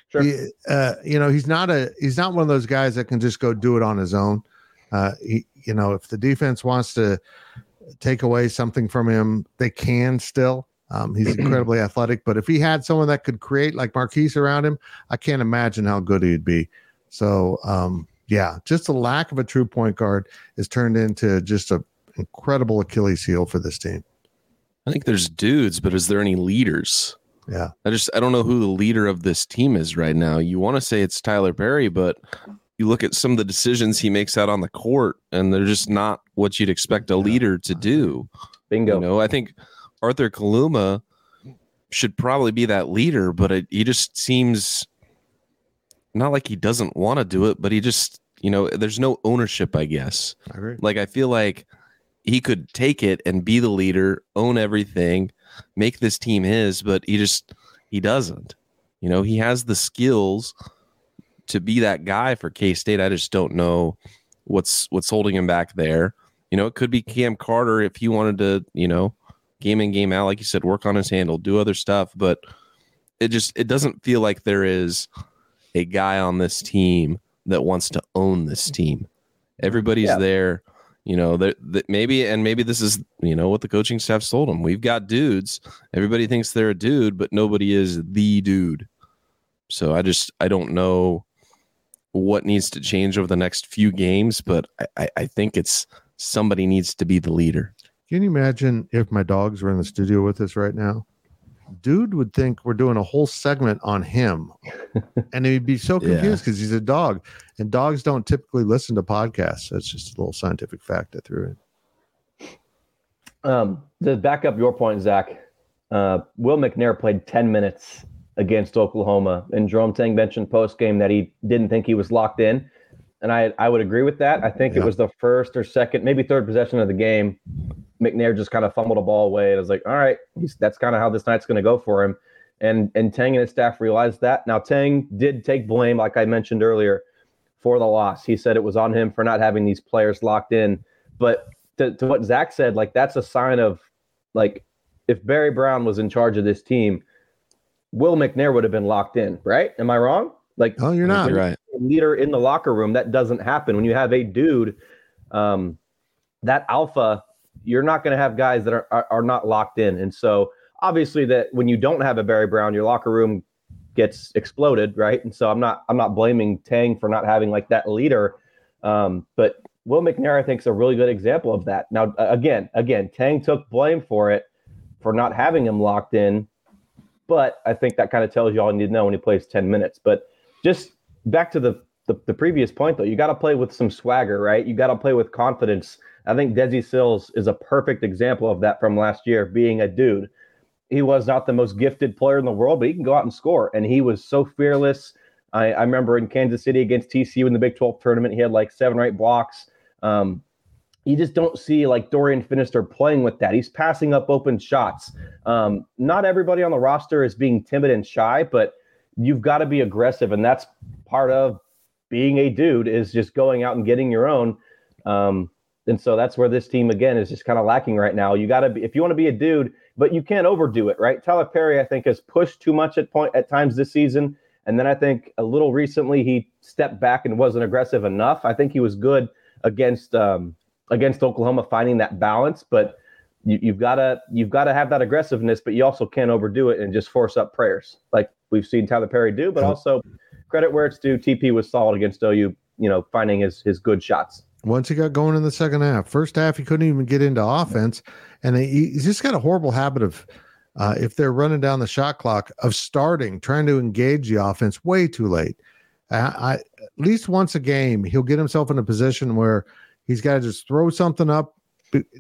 Sure. He, uh, you know, he's not a he's not one of those guys that can just go do it on his own. Uh, he, you know, if the defense wants to take away something from him, they can still. Um, he's incredibly athletic, but if he had someone that could create like Markquis around him, I can't imagine how good he'd be. So, um, yeah, just the lack of a true point guard has turned into just a incredible Achilles heel for this team. I think there's dudes, but is there any leaders? Yeah. I just I don't know who the leader of this team is right now. You want to say it's Tylor Perry, but you look at some of the decisions he makes out on the court and they're just not what you'd expect a leader to do. Bingo. You know, I think Arthur Kaluma should probably be that leader, but it, he just seems not like he doesn't want to do it, but he just, you know, there's no ownership, I guess. I agree. Like I feel like he could take it and be the leader, own everything, make this team his, but he just he doesn't. You know, he has the skills to be that guy for K State. I just don't know what's what's holding him back there. You know, it could be Cam Carter if he wanted to, you know, game in game out, like you said, work on his handle, do other stuff. But it just it doesn't feel like there is a guy on this team that wants to own this team. Everybody's yeah. there you know that, that maybe and maybe this is you know what the coaching staff told them. We've got dudes. Everybody thinks they're a dude but nobody is the dude. So i just i don't know what needs to change over the next few games but i i think it's somebody needs to be the leader. Can you imagine if my dogs were in the studio with us right now dude would think we're doing a whole segment on him. And he'd be so confused because yeah. he's a dog and dogs don't typically listen to podcasts. That's just a little scientific fact i threw in. Um to back up your point zach uh, will mcnair played 10 minutes against oklahoma. And jerome tang mentioned post game that he didn't think he was locked in. And i i would agree with that. I think yeah. it was the first or second maybe third possession of the game McNair just kind of fumbled a ball away. And I was like, all right, that's kind of how this night's going to go for him. And and Tang and his staff realized that. Now Tang did take blame, like I mentioned earlier, for the loss. He said it was on him for not having these players locked in. But to, to what Zac said, like that's a sign of like if Barry Brown was in charge of this team, Will McNair would have been locked in, right? Am I wrong? Like, oh, you're not right. Leader in the locker room, that doesn't happen when you have a dude, um, that alpha you're not going to have guys that are, are, are not locked in. And so obviously that when you don't have a Barry Brown, your locker room gets exploded, right? And so I'm not I'm not blaming Tang for not having like that leader, um, but Will McNair I think is a really good example of that. Now again, again, Tang took blame for it for not having him locked in, but I think that kind of tells you all you need to know when he plays 10 minutes. But just back to the the, the previous point though, you got to play with some swagger, right? You got to play with confidence. I think Desi Sills is a perfect example of that from last year, being a dude. He was not the most gifted player in the world, but he can go out and score. And he was so fearless. I, I remember in Kansas City against TCU in the Big 12 tournament, he had like seven or eight blocks. Um, you just don't see like Dorian Finister playing with that. He's passing up open shots. Um, not everybody on the roster is being timid and shy, but you've got to be aggressive, and that's part of being a dude is just going out and getting your own. Um, and so that's where this team again is just kind of lacking right now. You got to be if you want to be a dude, but you can't overdo it, right? Tylor Perry, I think, has pushed too much at point at times this season, and then I think a little recently he stepped back and wasn't aggressive enough. I think he was good against um, against Oklahoma, finding that balance, but you, you've got to you've got to have that aggressiveness, but you also can't overdo it and just force up prayers like we've seen Tylor Perry do. But also credit where it's due, TP was solid against OU. You know, finding his his good shots. Once he got going in the second half, first half he couldn't even get into offense, and he, he's just got a horrible habit of. Uh, if they're running down the shot clock of starting, trying to engage the offense way too late. I, I, at least once a game, he'll get himself in a position where he's got to just throw something up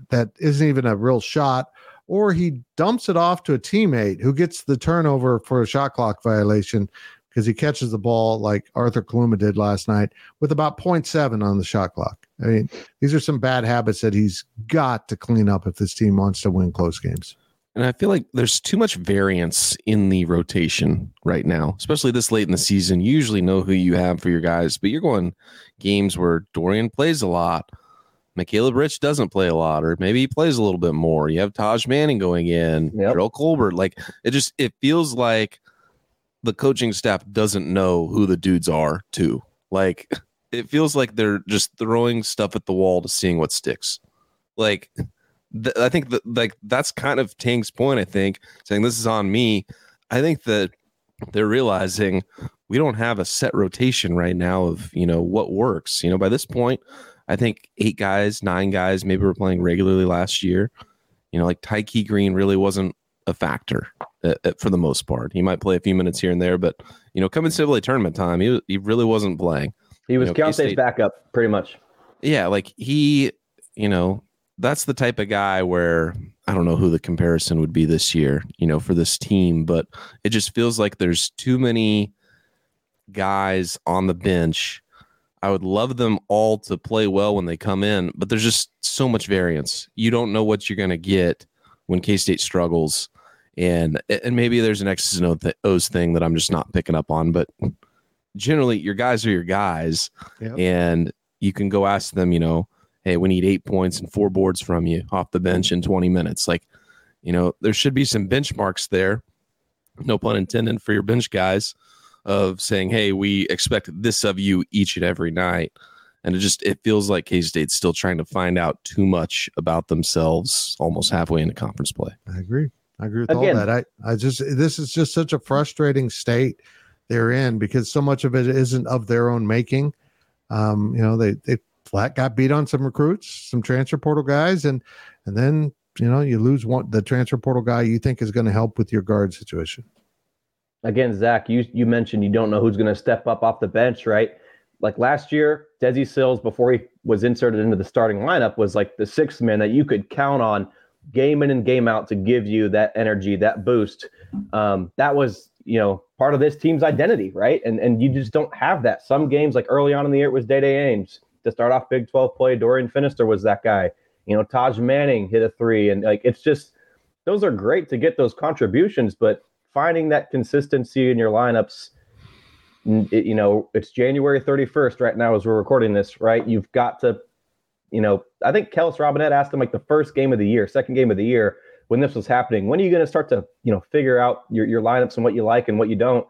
that isn't even a real shot, or he dumps it off to a teammate who gets the turnover for a shot clock violation because he catches the ball like Arthur Kaluma did last night with about 0.7 on the shot clock. I mean, these are some bad habits that he's got to clean up if this team wants to win close games. And I feel like there's too much variance in the rotation right now, especially this late in the season. You usually know who you have for your guys, but you're going games where Dorian plays a lot. Macaleb Rich doesn't play a lot, or maybe he plays a little bit more. You have Taj Manning going in, yep. Joe Colbert. Like it just it feels like the coaching staff doesn't know who the dudes are too. Like it feels like they're just throwing stuff at the wall to seeing what sticks. Like th- I think that like that's kind of Tang's point. I think saying this is on me. I think that they're realizing we don't have a set rotation right now of you know what works. You know, by this point, I think eight guys, nine guys, maybe we're playing regularly last year. You know, like Tykei Greene really wasn't a factor uh, uh, for the most part. He might play a few minutes here and there, but you know, coming to tournament time, he he really wasn't playing. He was you know, Keyontae's backup, pretty much. Yeah, like he, you know, that's the type of guy where I don't know who the comparison would be this year, you know, for this team, but it just feels like there's too many guys on the bench. I would love them all to play well when they come in, but there's just so much variance. You don't know what you're going to get when K State struggles, and and maybe there's an X's and O's thing that I'm just not picking up on. But generally, your guys are your guys, yep. and you can go ask them. You know, hey, we need eight points and four boards from you off the bench in 20 minutes. Like, you know, there should be some benchmarks there. No pun intended for your bench guys of saying, hey, we expect this of you each and every night. And it just it feels like K State's still trying to find out too much about themselves almost halfway into conference play. I agree. I agree with Again, all that. I, I just this is just such a frustrating state they're in because so much of it isn't of their own making. Um, you know, they they flat got beat on some recruits, some transfer portal guys, and and then you know you lose one the transfer portal guy you think is going to help with your guard situation. Again, Zac, you you mentioned you don't know who's going to step up off the bench, right? Like last year, Desi Sills, before he was inserted into the starting lineup, was like the sixth man that you could count on game in and game out to give you that energy, that boost. Um, that was, you know, part of this team's identity, right? And and you just don't have that. Some games, like early on in the year, it was Dai Dai Ames to start off Big 12 play. Dorian Finister was that guy. You know, Taj Manning hit a three, and like it's just those are great to get those contributions, but finding that consistency in your lineups. It, you know, it's January 31st right now as we're recording this, right? You've got to, you know, I think Kellis Robinett asked him like the first game of the year, second game of the year when this was happening. When are you going to start to, you know, figure out your, your lineups and what you like and what you don't?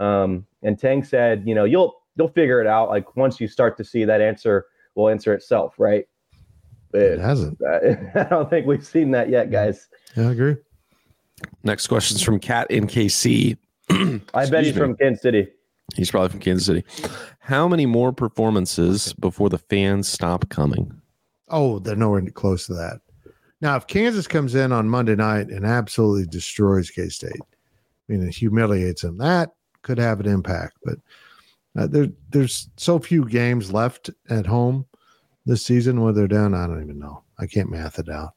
Um, and Tang said, you know, you'll you'll figure it out. Like once you start to see that answer will answer itself, right? But it hasn't. I don't think we've seen that yet, guys. Yeah, I agree. Next question is from Cat in KC. I bet he's me. from Kansas City. He's probably from Kansas City. How many more performances before the fans stop coming? Oh, they're nowhere close to that. Now, if Kansas comes in on Monday night and absolutely destroys K State, I mean, it humiliates them, that could have an impact. But uh, there, there's so few games left at home this season where they're down. I don't even know. I can't math it out.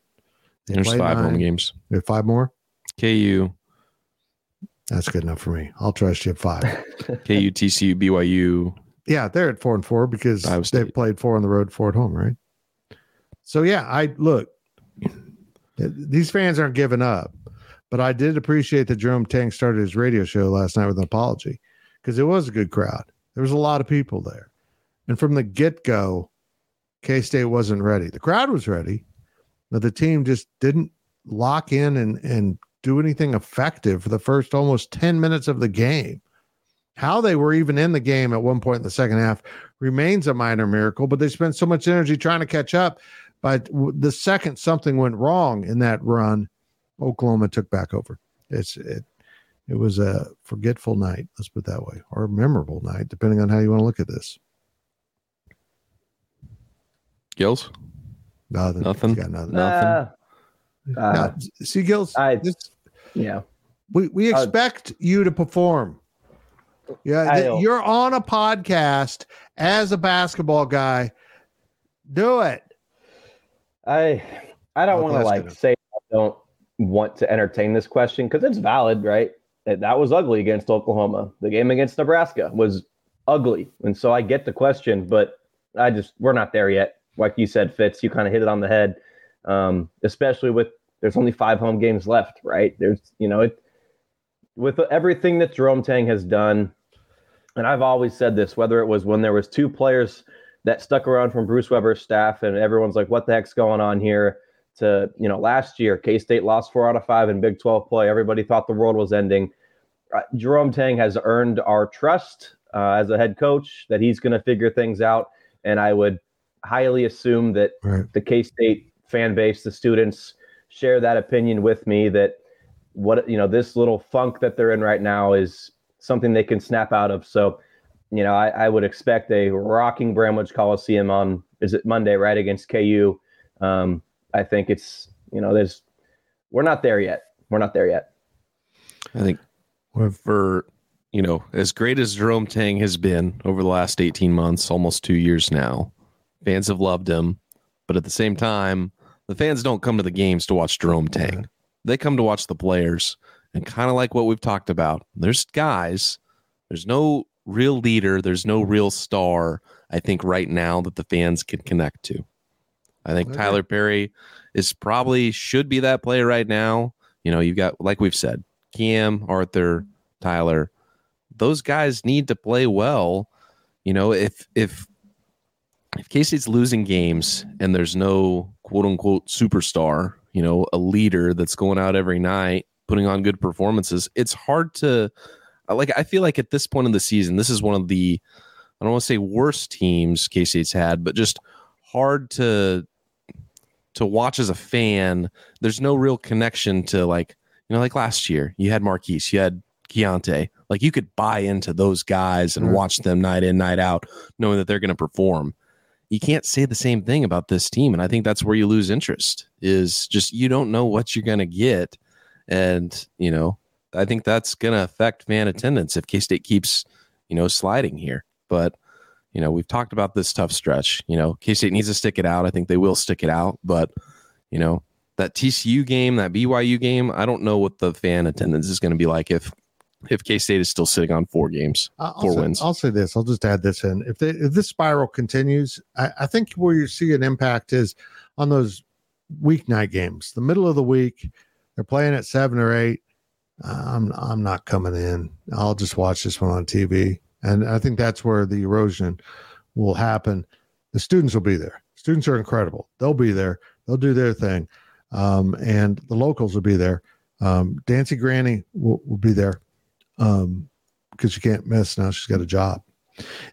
They there's five nine. home games. There five more. KU. That's good enough for me. I'll trust you at five. KU, TCU, BYU. Yeah, they're at four and four because they've played four on the road, four at home, right? So yeah, I look. These fans aren't giving up, but I did appreciate that Jerome Tang started his radio show last night with an apology because it was a good crowd. There was a lot of people there, and from the get go, K State wasn't ready. The crowd was ready, but the team just didn't lock in and and do anything effective for the first almost 10 minutes of the game. How they were even in the game at one point in the second half remains a minor miracle, but they spent so much energy trying to catch up. But the second something went wrong in that run, Oklahoma took back over. It's it it was a forgetful night, let's put it that way, or a memorable night, depending on how you want to look at this. Gills? Nothing. Nothing. Got nothing. Uh, uh, Now, see, Gills, I- this, yeah. we, we Uh, expect you to perform. Yeah, th- you're on a podcast as a basketball guy. Do it. I I don't want to like it. say I don't want to entertain this question because it's valid, right? That that was ugly against Oklahoma. The game against Nebraska was ugly, and so I get the question, but I just we're not there yet. Like you said, Fitz, you kind of hit it on the head. Um, especially with there's only five home games left, right? There's you know it with everything that Jerome Tang has done, and I've always said this, whether it was when there was two players that stuck around from Bruce Weber's staff, and everyone's like, "What the heck's going on here?" To you know, last year K State lost four out of five in Big Twelve play. Everybody thought the world was ending. Uh, Jerome Tang has earned our trust uh, as a head coach that he's going to figure things out, and I would highly assume that Right. the K State fan base, the students, share that opinion with me that what you know this little funk that they're in right now is something they can snap out of. So, you know, I, I would expect a rocking Bramlage Coliseum on is it Monday, right against KU. Um, I think it's you know there's we're not there yet. We're not there yet. I think for you know as great as Jerome Tang has been over the last 18 months, almost two years now, fans have loved him. But at the same time, the fans don't come to the games to watch Jerome Tang. They come to watch the players. And kind of like what we've talked about, there's guys, there's no real leader, there's no real star, I think, right now that the fans can connect to. I think Okay. Tylor Perry is probably should be that player right now. You know, you've got, like we've said, Cam, Arthur, Tylor. Those guys need to play well. You know, if if if K State's losing games and there's no quote unquote superstar, you know, a leader that's going out every night, putting on good performances, it's hard to like I feel like at this point in the season, this is one of the I don't want to say worst teams K State's had, but just hard to to watch as a fan. There's no real connection to like, you know, like last year, you had Markquis, you had Keyontae. Like you could buy into those guys and mm-hmm. watch them night in, night out, knowing that they're going to perform. You can't say the same thing about this team. And I think that's where you lose interest is just you don't know what you're going to get. And, you know, I think that's going to affect fan attendance if K State keeps, you know, sliding here. But, you know, we've talked about this tough stretch. You know, K State needs to stick it out. I think they will stick it out. But, you know, that TCU game, that BYU game, I don't know what the fan attendance is going to be like if if K State is still sitting on four games, I'll four say, wins. I'll say this. I'll just add this in. If they, if this spiral continues, I, I think where you see an impact is on those weeknight games. The middle of the week, they're playing at seven or eight. I'm I'm not coming in. I'll just watch this one on TV, and I think that's where the erosion will happen. The students will be there. Students are incredible. They'll be there. They'll do their thing, um, and the locals will be there. Um, Dancy Granny will, will be there um, because you can't miss now. She's got a job,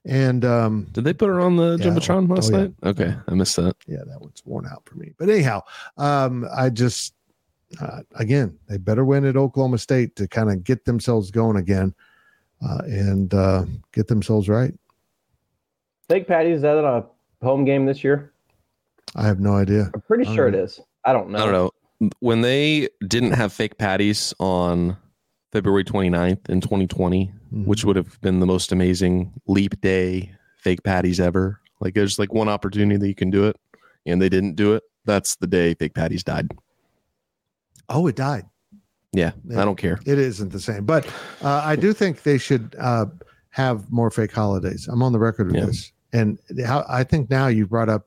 and um, Did they put her on the Yeah. jumbotron last Oh, yeah. night? Okay, I missed that. yeah, that one's worn out for me. But anyhow, um, I just uh, again they better win at Oklahoma State to kind of get themselves going again uh, and uh, get themselves right. Fake Patty is that a home game this year? I have no idea. I'm pretty sure it don't know. is. I don't know. I don't know. When they didn't have fake patties on February 29th in 2020, Mhm. which would have been the most amazing leap day fake patties ever. Like there's like one opportunity that you can do it, and they didn't do it. That's the day fake patties died. Oh, it died. Yeah, Yeah. I don't care. It isn't the same, but uh, I do think they should uh, have more fake holidays. I'm on the record with Yeah. this, and how I think now you brought up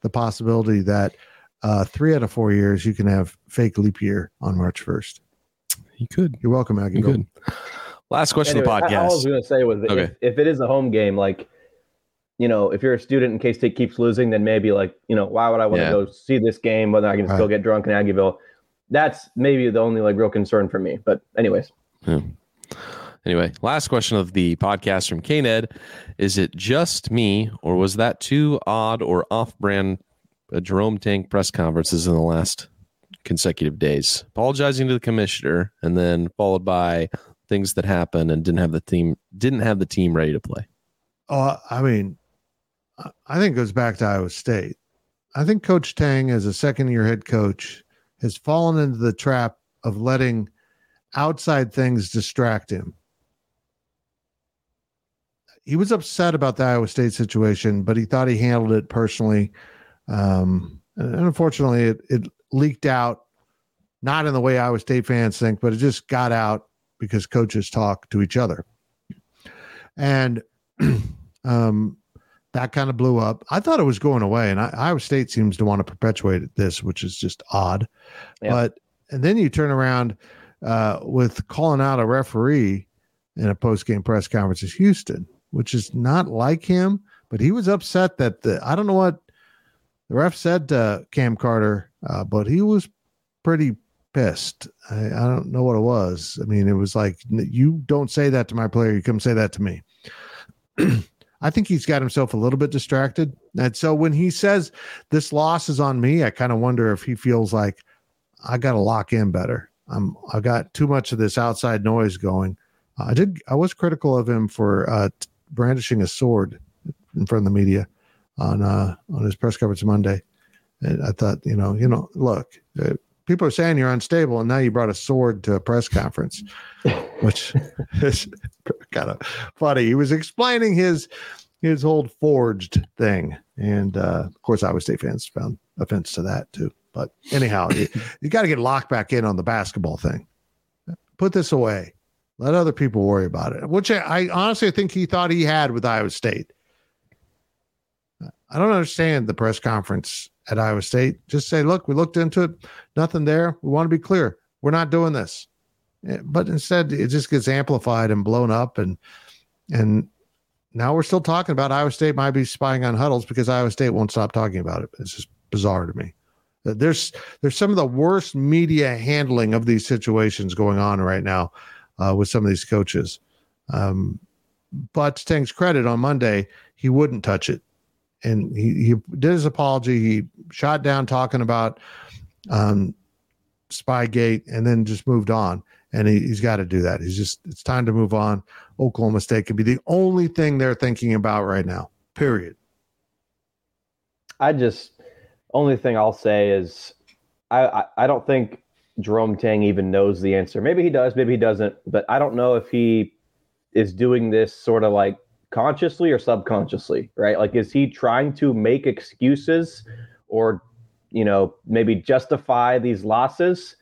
the possibility that uh, three out of four years you can have fake leap year on March 1st. You could. You're welcome, Aggie. You could. Last question Anyway, of the I- I was podcast. going to say was Okay. if, if it is a home game, like, you know, if you're a student and K State keeps losing, then maybe like, you know, why would I want to Yeah. go see this game whether I can just go get drunk in Aggieville? That's maybe the only like real concern for me. But anyways, Anyway, last question of the podcast from KNED. Is it just me, or was that too odd or off brand uh, Jerome Tang press conferences in the last consecutive days? Apologizing to the commissioner and then followed by things that happened and didn't have the team didn't have the team ready to play. Oh, I mean, I- I think it goes back to Iowa State. I think Coach Tang, as a second year head coach, has fallen into the trap of letting outside things distract him. He was upset about the Iowa State situation, but he thought he handled it personally. Um, and unfortunately, it, it leaked out, not in the way Iowa State fans think, but it just got out because coaches talk to each other. And um, that kind of blew up. I thought it was going away, and I, Iowa State seems to want to perpetuate this, which is just odd. Yeah. But and then you turn around uh, with calling out a referee in a post game press conference is Houston, which is not like him. But he was upset that the I don't know what the ref said to Cam Carter, uh, but he was pretty pissed. I, I don't know what it was. I mean, it was like you don't say that to my player, you come say that to me. I think he's got himself a little bit distracted. And so when he says this loss is on me, I kind of wonder if he feels like I got to lock in better. I'm I got too much of this outside noise going. I did I was critical of him for uh, brandishing a sword in front of the media on uh, on his press conference Monday. And I thought, you know, you know, look, uh, people are saying you're unstable, and now you brought a sword to a press conference, which is kind of funny. He was explaining his his old forged thing, and uh, of course, Iowa State fans found offense to that too. But anyhow, you, you got to get locked back in on the basketball thing. Put this away. Let other people worry about it. Which I, I honestly think he thought he had with Iowa State. I don't understand the press conference at Iowa State. Just say, look, we looked into it, nothing there. We want to be clear. We're not doing this. Eh, But instead, it just gets amplified and blown up, and and now we're still talking about Iowa State might be spying on huddles because Iowa State won't stop talking about it. It's just bizarre to me. Uh, There's there's some of the worst media handling of these situations going on right now uh, with some of these coaches. Um, but to Tang's credit, on Monday he wouldn't touch it, and he, he did his apology. He shot down talking about um, Spygate, and then just moved on. And he, he's got to do that. He's just it's time to move on. Oklahoma State can be the only thing they're thinking about right now. Period. I just only thing I'll say is I, I I don't think Jerome Tang even knows the answer. Maybe he does, maybe he doesn't, but I don't know if he is doing this sort of like consciously or subconsciously, right? Like is he trying to make excuses or you know, maybe justify these losses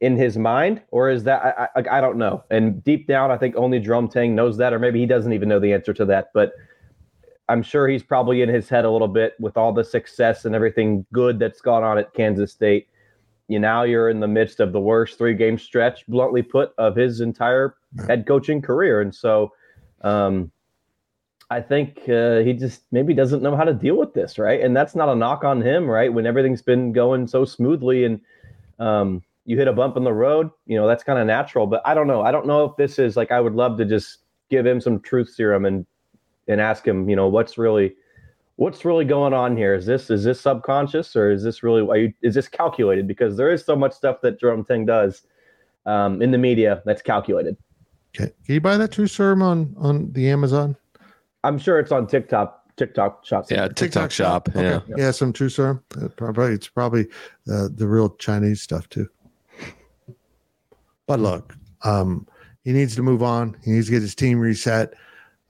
in his mind or is that I, I, I don't know. And deep down I think only Jerome Tang knows that or maybe he doesn't even know the answer to that, but I'm sure he's probably in his head a little bit with all the success and everything good that's gone on at Kansas State. You know, now you're in the midst of the worst three game stretch, bluntly put, of his entire head coaching career, and so um, I think uh, he just maybe doesn't know how to deal with this, right? And that's not a knock on him, right? When everything's been going so smoothly and um, you hit a bump in the road, you know that's kind of natural. But I don't know. I don't know if this is like I would love to just give him some truth serum and and ask him, you know, what's really what's really going on here? Is this is this subconscious or is this really you, is this calculated? Because there is so much stuff that Jerome Tang does um, in the media that's calculated. Okay. Can you buy that truth serum on on the Amazon? I'm sure it's on TikTok. TikTok shop. Yeah, TikTok, shop. Yeah. Okay. Yeah, some true serum. Uh, probably it's probably uh, the real Chinese stuff too. But look, um, he needs to move on. He needs to get his team reset.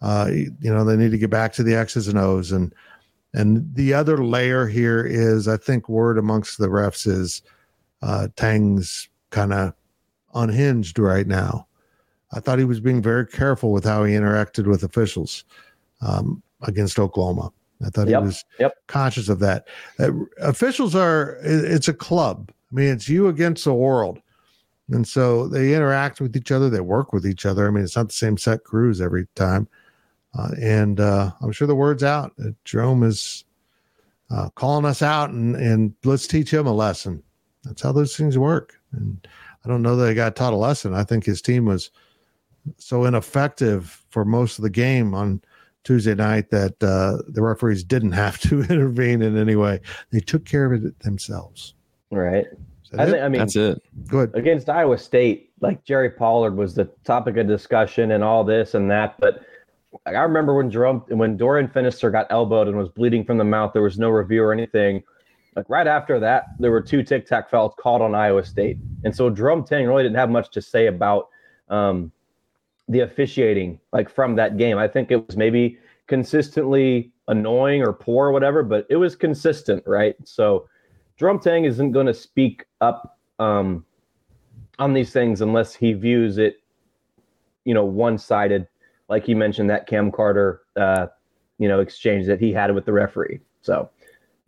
Uh, you know, they need to get back to the X's and O's. And and the other layer here is, I think, word amongst the refs is uh, Tang's kind of unhinged right now. I thought he was being very careful with how he interacted with officials um, against Oklahoma. I thought Yep, he was yep. conscious of that. Uh, officials are, it's a club. I mean, it's you against the world. And so they interact with each other, they work with each other. I mean, it's not the same set crews every time. Uh, and uh, I'm sure the word's out that Jerome is uh, calling us out and, and let's teach him a lesson. That's how those things work. And I don't know that he got taught a lesson. I think his team was so ineffective for most of the game on Tuesday night that uh, the referees didn't have to intervene in any way. They took care of it themselves. Right. I, think, I mean, That's it. Good. against Iowa State, like Jerry Pollard was the topic of discussion and all this and that. But like, I remember when Jerome, when Dorian Finister got elbowed and was bleeding from the mouth, there was no review or anything. Like right after that, there were two tic tac fouls called on Iowa State, and so Jerome Tang really didn't have much to say about um, the officiating, like from that game. I think it was maybe consistently annoying or poor or whatever, but it was consistent, right? So Jerome Tang isn't going to speak up um, on these things unless he views it, you know, one-sided, like he mentioned that Cam Carter, uh, you know, exchange that he had with the referee. So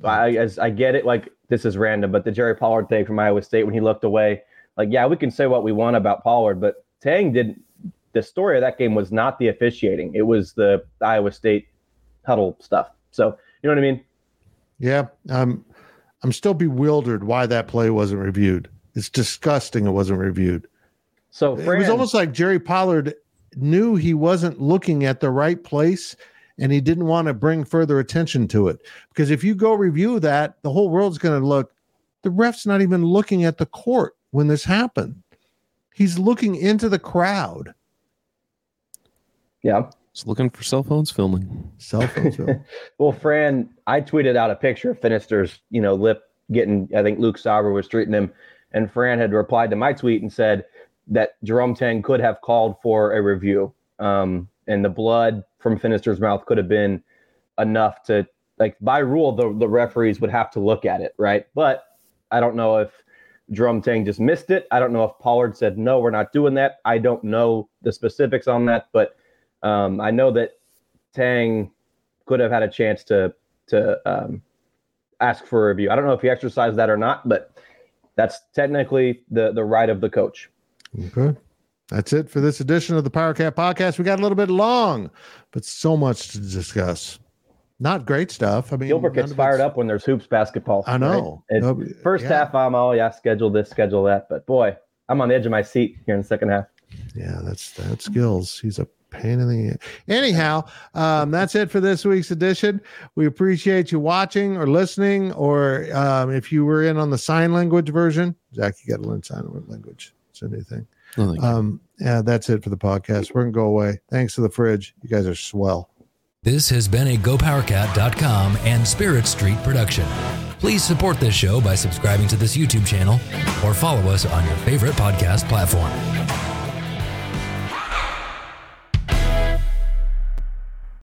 I, as I get it, like this is random, but the Jerry Pollard thing from Iowa State when he looked away, like yeah, we can say what we want about Pollard, but Tang didn't. The story of that game was not the officiating; it was the Iowa State huddle stuff. So you know what I mean? Yeah. Um, I'm still bewildered why that play wasn't reviewed. It's disgusting it wasn't reviewed. So it was almost like Jerry Pollard knew he wasn't looking at the right place and he didn't want to bring further attention to it. Because if you go review that, the whole world's going to look, the ref's not even looking at the court when this happened. He's looking into the crowd. Yeah. Just looking for cell phones filming. Cell phones. Bill. Well, Fran, I tweeted out a picture of Finister's, you know, lip getting. I think Luke Sauber was treating him, and Fran had replied to my tweet and said that Jerome Tang could have called for a review, um, and the blood from Finister's mouth could have been enough to, like, by rule, the the referees would have to look at it, right? But I don't know if Jerome Tang just missed it. I don't know if Pollard said no, we're not doing that. I don't know the specifics on that, but um, I know that Tang could have had a chance to to um, ask for a review. I don't know if he exercised that or not, but that's technically the the right of the coach. Okay. That's it for this edition of the Powercat podcast. We got a little bit long, but so much to discuss. Not great stuff. I mean, Gilbert gets fired up when there's hoops basketball. I know. right? No, first yeah. half, I'm all yeah, schedule this, schedule that, but boy, I'm on the edge of my seat here in the second half. Yeah, that's that's skills. He's a pain in the anyhow. Um, that's it for this week's edition. We appreciate you watching or listening, or um, if you were in on the sign language version, Zac, you got to learn sign language. It's a new thing. No, thank you. Um, yeah, that's it for the podcast. We're gonna go away. Thanks to the fridge. You guys are swell. This has been a GoPowerCat.com and Spirit Street production. Please support this show by subscribing to this YouTube channel or follow us on your favorite podcast platform.